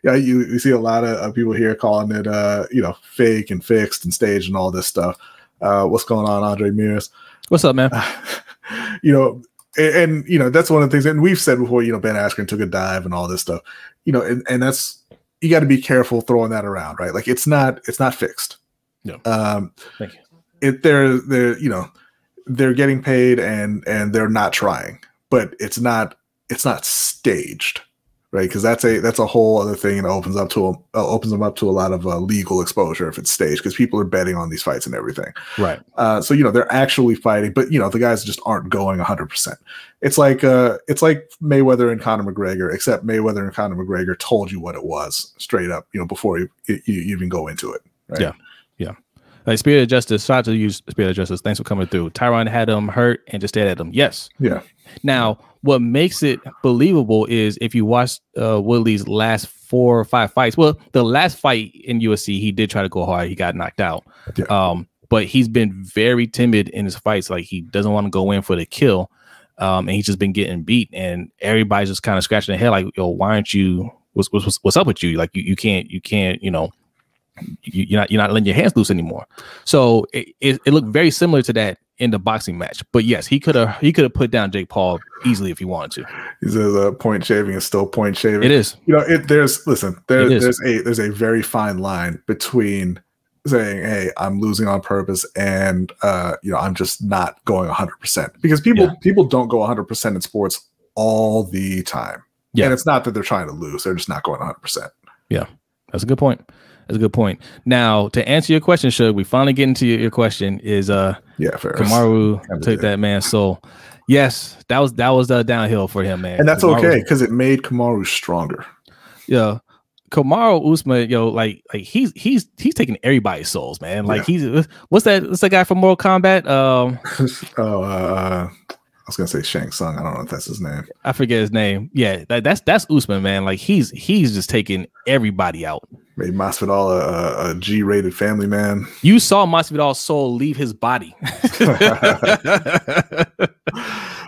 yeah, you, you see a lot of, of people here calling it, uh, you know, fake and fixed and staged and all this stuff. Uh, what's going on, Andre Mears? What's up, man? you know, and, and, you know that's one of the things, and we've said before. You know, Ben Askren took a dive and all this stuff. You know, and, and that's you got to be careful throwing that around, right? Like it's not it's not fixed. No. Um, Thank you. it they're they're you know they're getting paid and and they're not trying, but it's not it's not staged, right? Because that's a that's a whole other thing and it opens up to a, uh, opens them up to a lot of uh, legal exposure if it's staged because people are betting on these fights and everything. Right. Uh, so you know they're actually fighting, but you know the guys just aren't going 100. percent It's like uh, it's like Mayweather and Conor McGregor, except Mayweather and Conor McGregor told you what it was straight up, you know, before you, you, you even go into it. Right? Yeah. Like Spirit of Justice, shout out to you, Spirit of Justice. Thanks for coming through. Tyron had him hurt and just stared at him. Yes. yeah, Now, what makes it believable is if you watch uh, Woodley's last four or five fights. Well, the last fight in UFC, he did try to go hard. He got knocked out. Yeah. Um, but he's been very timid in his fights. Like he doesn't want to go in for the kill. um, and he's just been getting beat, and everybody's just kind of scratching their head like, "Yo, why aren't you? What's what's what's up with you? Like you, you can't you can't you know." You, you're not you're not letting your hands loose anymore. So it, it, it looked very similar to that in the boxing match. But yes, he could have he could have put down Jake Paul easily if he wanted to. He says uh, point shaving is still point shaving. It is. You know, it there's listen, there, there's a there's a very fine line between saying, Hey, I'm losing on purpose and uh, you know, I'm just not going hundred percent. Because people Yeah. people don't go hundred percent in sports all the time. Yeah. And it's not that they're trying to lose, they're just not going hundred percent. Yeah, that's a good point. That's a good point. Now, to answer your question, Shug, we finally get into your, your question. Is uh Yeah, fair. Kamaru Never took did. that man's soul? Yes, that was that was the downhill for him, man. And that's Kamaru- okay because it made Kamaru stronger. Yeah, Kamaru Usman, yo, like like he's he's he's taking everybody's souls, man. Like he's what's that? What's that guy from Mortal Kombat? Um, oh, uh, was gonna say Shang Tsung. I don't know if that's his name. I forget his name. Yeah, that, that's that's Usman, man. Like he's he's just taking everybody out. Made Masvidal a, a, a G-rated family man. You saw Masvidal's soul leave his body.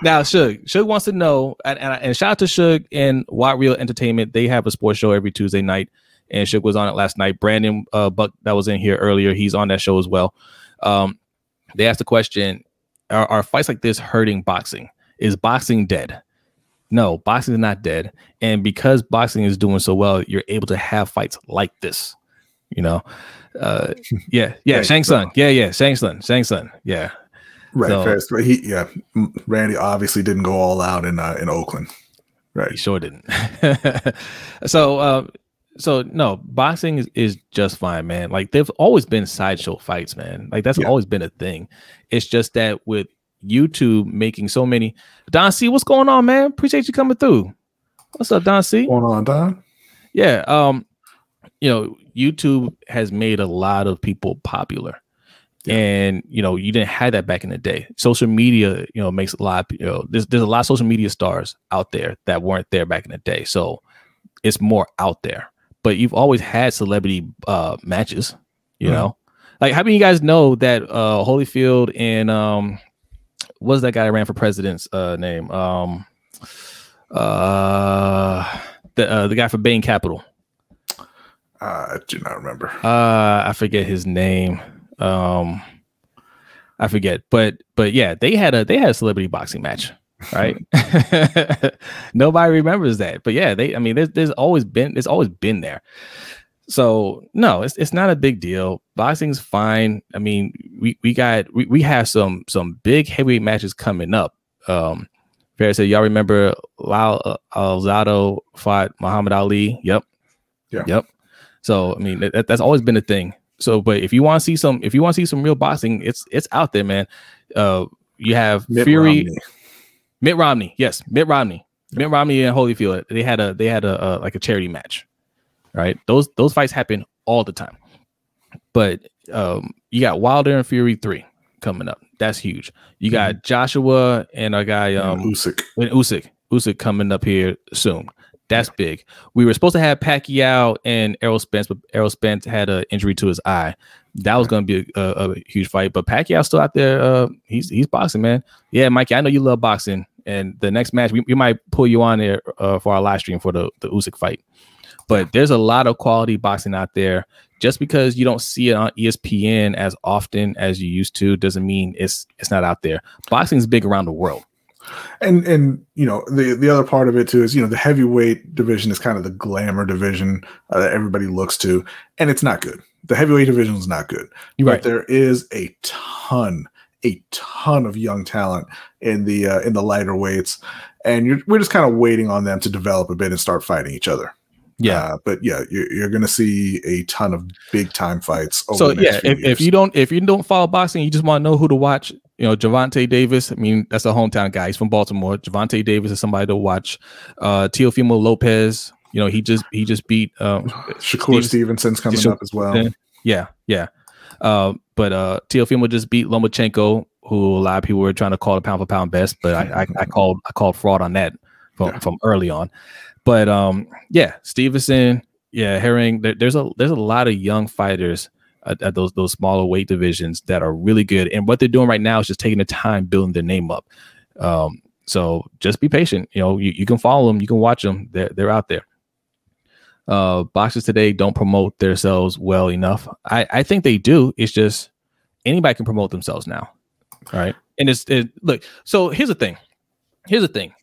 now, Suge, Suge wants to know, and, and, and shout out to Suge and Wild Real Entertainment. They have a sports show every Tuesday night, and Suge was on it last night. Brandon uh, Buck, that was in here earlier, he's on that show as well. Um, they asked the question: are, are fights like this hurting boxing? Is boxing dead? No, boxing is not dead, and because boxing is doing so well, you're able to have fights like this. You know, uh, yeah, yeah, Thanks, Shang Tsung, yeah, yeah, Shang Tsung, Shang Tsung, yeah, Right. So- fair. But he, yeah, Randy obviously didn't go all out in uh, in Oakland. Right, he sure didn't. so, uh, so no, boxing is, is just fine, man. Like they've always been sideshow fights, man. Like that's Yeah. always been a thing. It's just that with YouTube making so many. Don C, what's going on, man? Appreciate you coming through. What's up, Don C? What's Going on, Don? Yeah. Um, you know, YouTube has made a lot of people popular. And you know, you didn't have that back in the day. Social media, you know, makes a lot. You know, there's there's a lot of social media stars out there that weren't there back in the day. So it's more out there. But you've always had celebrity uh matches. You Mhm. know, like how many of you guys know that uh Holyfield and um, what's that guy that ran for president's uh name? Um, uh, the uh, the guy for Bain Capital. Uh, I do not remember. Uh, I forget his name. Um, I forget, but but yeah, they had a they had a celebrity boxing match, right? Nobody remembers that, but yeah, they. I mean, there's there's always been there's always been there. So no, it's it's not a big deal. Boxing's fine. I mean, we we got we, we have some some big heavyweight matches coming up. Um, Fair said, y'all remember Lyle uh, Alzado fought Muhammad Ali? Yep. Yeah. Yep. So I mean, that, that's always been a thing. So, but if you want to see some, if you want to see some real boxing, it's it's out there, man. Uh, you have Mitt Fury, Romney. Mitt Romney, yes, Mitt Romney, Mitt Romney and Holyfield. They had a they had a, a like a charity match, right? Those those fights happen all the time. But um, you got Wilder and Fury three coming up. That's huge. You got Joshua and our guy um and Usyk. and Usyk, Usyk coming up here soon. That's big. We were supposed to have Pacquiao and Errol Spence, but Errol Spence had an injury to his eye. That was going to be a, a, a huge fight. But Pacquiao's still out there. Uh, he's he's boxing, man. Yeah, Mikey, I know you love boxing. And the next match, we, we might pull you on there uh, for our live stream for the the Usyk fight. But there's a lot of quality boxing out there. Just because you don't see it on ESPN as often as you used to, doesn't mean it's it's not out there. Boxing's big around the world. and and you know the the other part of it too is you know the heavyweight division is kind of the glamour division uh, that everybody looks to and it's not good the heavyweight division is not good You're but right. there is a ton a ton of young talent in the uh, in the lighter weights and you're, we're just kind of waiting on them to develop a bit and start fighting each other Yeah. uh, but yeah you're, you're gonna see a ton of big time fights over so the next yeah, if, if you don't if you don't follow boxing, you just want to know who to watch. You know, Gervonta Davis. I mean, that's a hometown guy. He's from Baltimore. Gervonta Davis is somebody to watch. Uh, Teofimo Lopez. You know, he just he just beat. Um, Shakur Steve- Stevenson's coming Steve- up as well yeah, yeah. Uh, but uh, Teofimo just beat Lomachenko, who a lot of people were trying to call the pound for pound best, but I, I, I called I called fraud on that from, Yeah. from early on. But um, yeah, Stevenson, yeah, Herring. There, there's a there's a lot of young fighters at, at those those smaller weight divisions that are really good, and what they're doing right now is just taking the time building their name up. Um, So just be patient. You know, you, you can follow them, you can watch them. They're they're out there. Uh, boxers today don't promote themselves well enough. I I think they do. It's just anybody can promote themselves now, right? And it's it, look. So here's the thing. Here's the thing.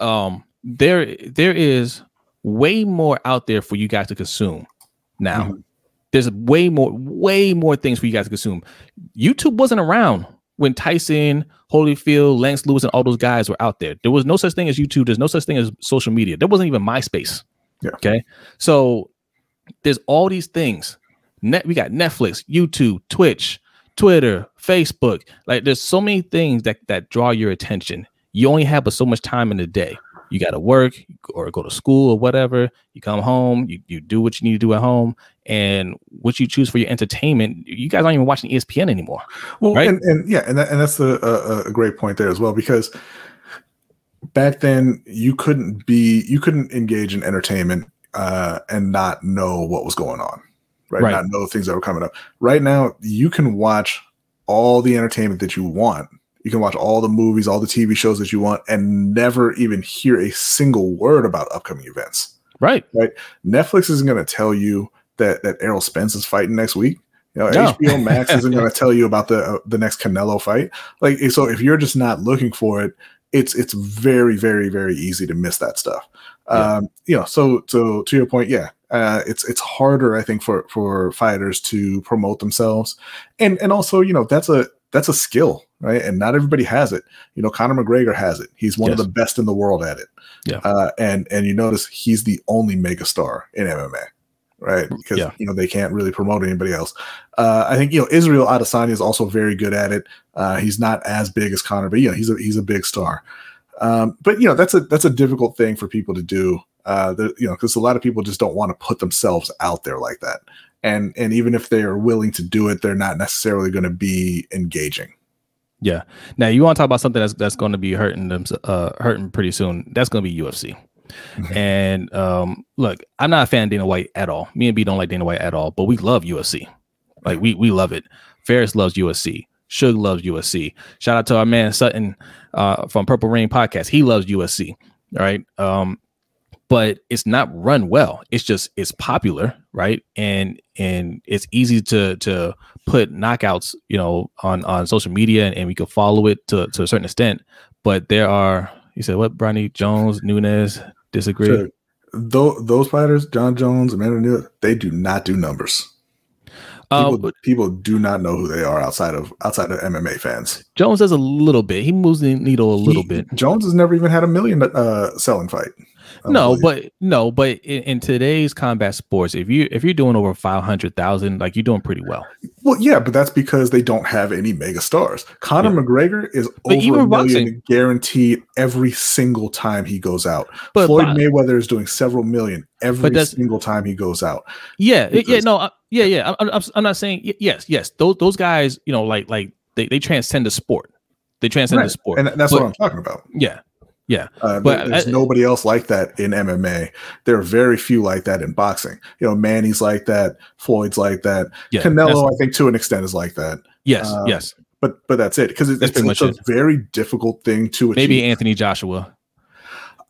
Um, there there is way more out there for you guys to consume now. Mm-hmm. There's way more, way more things for you guys to consume. YouTube wasn't around when Tyson, Holyfield, Lennox Lewis, and all those guys were out there. There was no such thing as YouTube. There's no such thing as social media. There wasn't even MySpace. Yeah. Okay. So there's all these things. Net, we got Netflix, YouTube, Twitch, Twitter, Facebook. Like there's so many things that that draw your attention. You only have but so much time in the day you got to work or go to school or whatever. You come home, you, you do what you need to do at home, and what you choose for your entertainment. You guys aren't even watching ESPN anymore. Well, right? and, and yeah, and that, and that's a, a, a great point there as well because back then you couldn't be you couldn't engage in entertainment uh, and not know what was going on, right? right? Not know things that were coming up. Right now, you can watch all the entertainment that you want you can watch all the movies, all the TV shows that you want, and never even hear a single word about upcoming events. Right. Right. Netflix isn't going to tell you that that Errol Spence is fighting next week. You know, no. HBO Max isn't going to tell you about the uh, the next Canelo fight. Like, so if you're just not looking for it, it's it's very very very easy to miss that stuff. Yeah. Um, you know, so so to your point, yeah, uh, it's it's harder I think for for fighters to promote themselves, and and also you know that's a that's a skill, right? And not everybody has it. You know, Conor McGregor has it. He's one yes. of the best in the world at it. Yeah. Uh, and and you notice he's the only megastar in MMA, right? Because yeah. you know they can't really promote anybody else. Uh, I think you know Israel Adesanya is also very good at it. Uh, he's not as big as Conor, but yeah, he's a he's a big star. Um, but you know that's a that's a difficult thing for people to do. Uh, the, you know, because a lot of people just don't want to put themselves out there like that and and even if they are willing to do it they're not necessarily going to be engaging yeah now you want to talk about something that's that's going to be hurting them uh hurting pretty soon that's going to be ufc. and um look i'm not a fan of dana white at all me and b don't like dana white at all but we love UFC. like we we love it ferris loves ufc Suge loves UFC. Shout out to our man Sutton uh, from Purple Rain Podcast. He loves UFC. All right. Um, but it's not run well. It's just it's popular, right? And and it's easy to to put knockouts, you know, on on social media, and, and we can follow it to to a certain extent. But there are, you said what? Bronny Jones, Nunes disagree. Sure. Those, those fighters, Jon Jones, Amanda Nunes, they do not do numbers. People, uh, people, do not know who they are outside of outside of MMA fans. Jones does a little bit. He moves the needle a little he, bit. Jones has never even had a million uh, selling fight. No, but no, but in, in, today's combat sports, if you if you're doing over five hundred thousand, like you're doing pretty well. Well, yeah, but that's because they don't have any mega stars. Conor yeah. McGregor is but over a million boxing, guaranteed every single time he goes out. But Floyd Mayweather is doing several million every single time he goes out. Yeah, yeah, no, uh, yeah, yeah. I'm, I'm, I'm, not saying yes, yes. Those those guys, you know, like like they, they transcend the sport. They transcend right. the sport, and that's but, what I'm talking about. Yeah, yeah, uh, but there's I, nobody else like that in MMA. There are very few like that in boxing. You know, Manny's like that, Floyd's like that. Yeah, Canelo, I think, to an extent, is like that. Yes, um, yes. But but that's it because it's, it's, it's a it. very difficult thing to achieve. Maybe Anthony Joshua.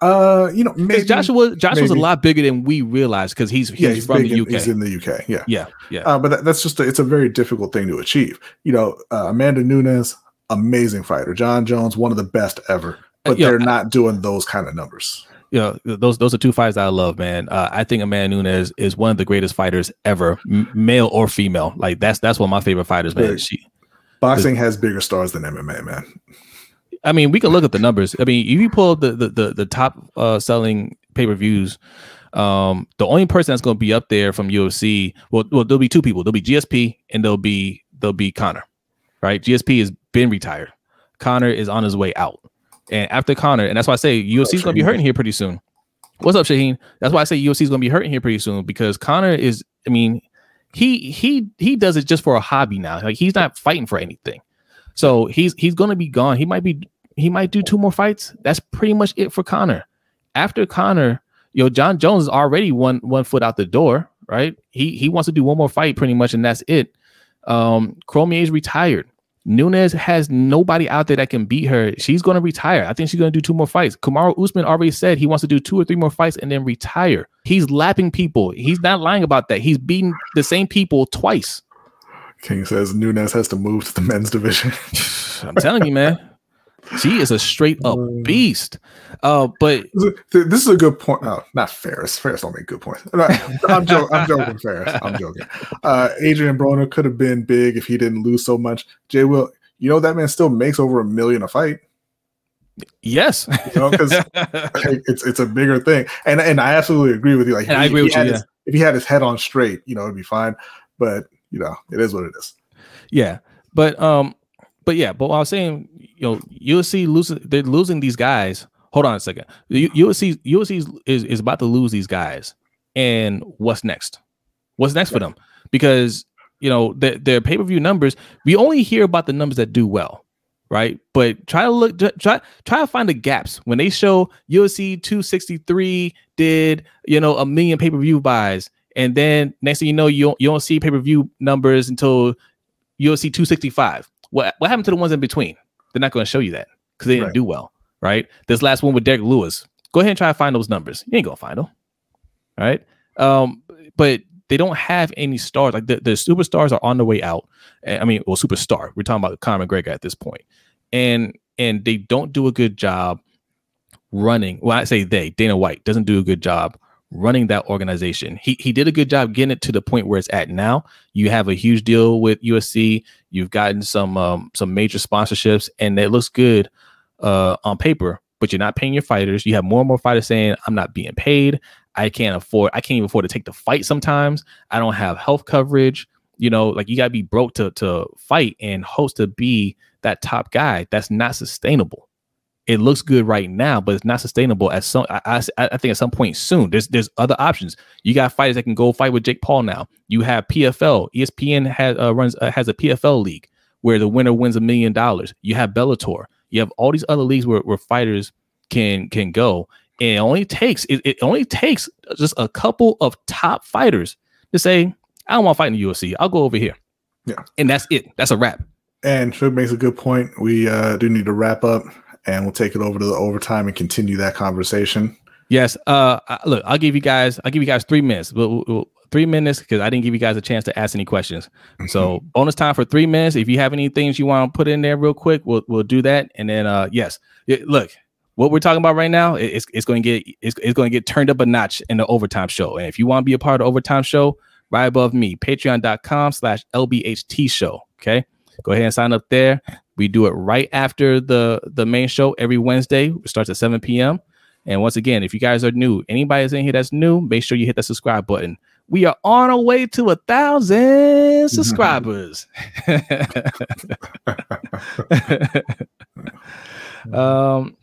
Uh, you know, maybe, Joshua Joshua's maybe. a lot bigger than we realize because he's he's, yeah, he's from the in, UK. He's in the UK. Yeah, yeah, yeah. Uh, but that, that's just a, it's a very difficult thing to achieve. You know, uh, Amanda Nunes, amazing fighter. Jon Jones, one of the best ever but they're not doing those kind of numbers. Yeah, you know, those those are two fights I love, man. Uh, I think Amanda Nunes is one of the greatest fighters ever, m- male or female. Like that's that's one of my favorite fighters, man. She boxing has bigger stars than MMA, man. I mean, we can look at the numbers. I mean, if you pull the the the, the top uh, selling pay per views, um, the only person that's going to be up there from UFC, well, well, there'll be two people. There'll be GSP and there'll be there'll be Conor, right? GSP has been retired. Conor is on his way out. And after Conor, and that's why I say UFC is going to be hurting here pretty soon. What's up, Shaheen? That's why I say UFC is going to be hurting here pretty soon because Conor is, I mean, he he he does it just for a hobby now. Like he's not fighting for anything. So he's he's going to be gone. He might be he might do two more fights. That's pretty much it for Conor. After Conor, you know, Jon Jones is already one one foot out the door, right? He he wants to do one more fight pretty much, and that's it. Um, Cormier is retired. Nunes has nobody out there that can beat her. She's going to retire. I think she's going to do two more fights. Kamaru Usman already said he wants to do two or three more fights and then retire. He's lapping people. He's not lying about that. He's beating the same people twice. King says Nunes has to move to the men's division. I'm telling you, man. She is a straight up beast. Uh, but this is a good point. No, not Ferris. Ferris don't make good points. I'm, joking. I'm joking, Ferris. I'm joking. Uh, Adrian Broner could have been big if he didn't lose so much. Jay Will, you know that man still makes over a million a fight. Yes, you know because it's it's a bigger thing, and and I absolutely agree with you. Like, he, I agree with you. His, if he had his head on straight, you know, it'd be fine. But you know, it is what it is. Yeah, but um, but yeah, but I was saying, you know, UFC losing they're losing these guys. Hold on a second. UFC UFC is, is about to lose these guys. And what's next? What's next yeah. for them? Because you know, their, their pay-per-view numbers, we only hear about the numbers that do well, right? But try to look try try to find the gaps. When they show UFC 263 did, you know, a million pay-per-view buys, and then next thing you know, you don't, you don't see pay-per-view numbers until UFC 265. What what happened to the ones in between? They're not going to show you that because they didn't right. do well, right? This last one with Derrick Lewis. Go ahead and try to find those numbers. You ain't gonna find them, right? Um, but they don't have any stars. Like the, the superstars are on the way out. I mean, well, superstar. We're talking about Conor McGregor at this point, and and they don't do a good job running. Well, I say they. Dana White doesn't do a good job running that organization. He he did a good job getting it to the point where it's at now. You have a huge deal with USC. You've gotten some um, some major sponsorships, and it looks good uh, on paper. But you're not paying your fighters. You have more and more fighters saying, "I'm not being paid. I can't afford. I can't even afford to take the fight. Sometimes I don't have health coverage. You know, like you gotta be broke to to fight and host to be that top guy. That's not sustainable." It looks good right now, but it's not sustainable. At some, I, I, I, think at some point soon, there's there's other options. You got fighters that can go fight with Jake Paul now. You have PFL. ESPN has uh, runs uh, has a PFL league where the winner wins a million dollars. You have Bellator. You have all these other leagues where, where fighters can can go. And it only takes it, it only takes just a couple of top fighters to say, I don't want to fight in the UFC. I'll go over here. Yeah, and that's it. That's a wrap. And Shug makes a good point. We uh, do need to wrap up and we'll take it over to the overtime and continue that conversation. Yes. Uh, look, I'll give you guys. I'll give you guys three minutes. We'll, we'll, three minutes because I didn't give you guys a chance to ask any questions. So bonus time for three minutes. If you have any things you want to put in there real quick, we'll we'll do that. And then uh, yes, it, look, what we're talking about right now, it's it's going to get it's, it's going to get turned up a notch in the overtime show. And if you want to be a part of the overtime show, right above me, patreon.com slash LBHT show. Okay. Go ahead and sign up there. We do it right after the the main show every Wednesday. It starts at 7 p.m. And once again, if you guys are new, anybody that's in here that's new, make sure you hit the subscribe button. We are on our way to a thousand subscribers. um,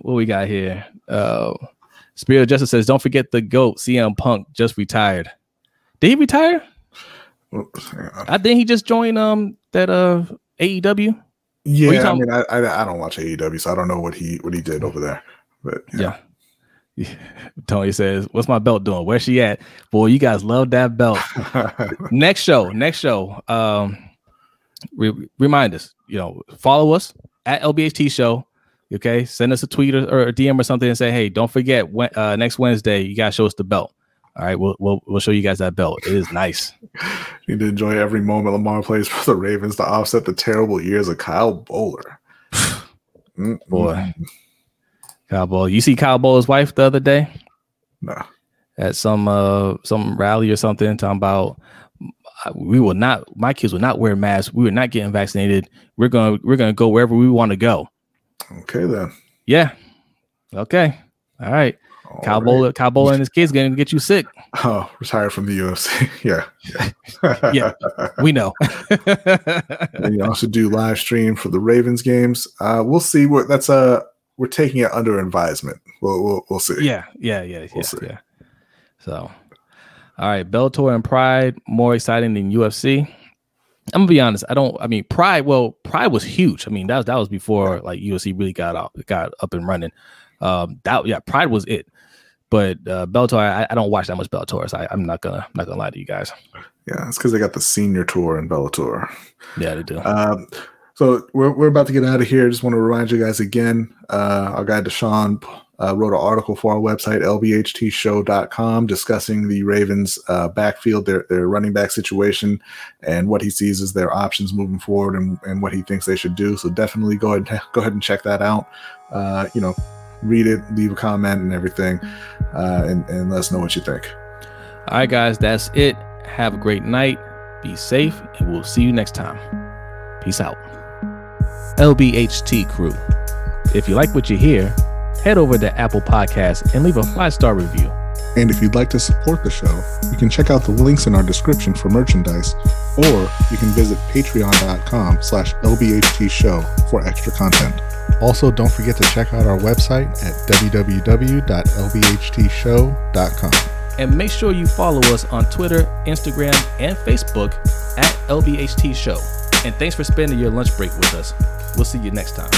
what we got here? Uh, Spirit of Justice says, "Don't forget the goat CM Punk just retired. Did he retire? I think he just joined um that uh AEW. Yeah, I mean, I, I, I don't watch AEW, so I don't know what he what he did over there. But yeah. yeah. Tony says, "What's my belt doing? Where's she at? Boy, you guys love that belt." next show, next show. Um, re- remind us, you know, follow us at LBHT Show. Okay, send us a tweet or, or a DM or something and say, "Hey, don't forget when, uh, next Wednesday you guys show us the belt." All right, we'll, we'll we'll show you guys that belt. It is nice. you need to enjoy every moment Lamar plays for the Ravens to offset the terrible years of Kyle Boller. Boy, Kyle Boller. You see Kyle Boller's wife the other day? No. At some uh some rally or something, talking about we will not. My kids will not wear masks. We are not getting vaccinated. We're gonna we're gonna go wherever we want to go. Okay then. Yeah. Okay. All right. Kyle Boller, Kyle Boller and his kids gonna get you sick. Oh, retire from the UFC. yeah. Yeah. yeah. We know. and you also do live stream for the Ravens games. Uh, we'll see what that's uh we're taking it under advisement. We'll we'll, we'll see. Yeah, yeah, yeah, we'll yeah, see. yeah. So all right, Bellator and Pride more exciting than UFC. I'm gonna be honest. I don't. I mean, Pride. Well, Pride was huge. I mean, that was that was before like UFC really got up got up and running. Um, that yeah, Pride was it. But uh, Bellator, I, I don't watch that much Bellator, so I, am not gonna I'm not gonna lie to you guys. Yeah, it's because they got the senior tour in Bellator. Yeah, they do. Um, So we're, we're about to get out of here. Just want to remind you guys again, uh, our guy Deshaun uh, wrote an article for our website, lbhtshow.com, discussing the Ravens uh, backfield, their, their running back situation, and what he sees as their options moving forward and, and what he thinks they should do. So definitely go ahead and, go ahead and check that out. Uh, you know, read it, leave a comment and everything, uh, and, and let us know what you think. All right, guys, that's it. Have a great night. Be safe, and we'll see you next time. Peace out. LBHT crew. If you like what you hear, head over to Apple Podcasts and leave a five star review. And if you'd like to support the show, you can check out the links in our description for merchandise, or you can visit patreon.com slash lbht show for extra content. Also, don't forget to check out our website at www.lbhtshow.com. And make sure you follow us on Twitter, Instagram, and Facebook at LBHT Show. And thanks for spending your lunch break with us. We'll see you next time.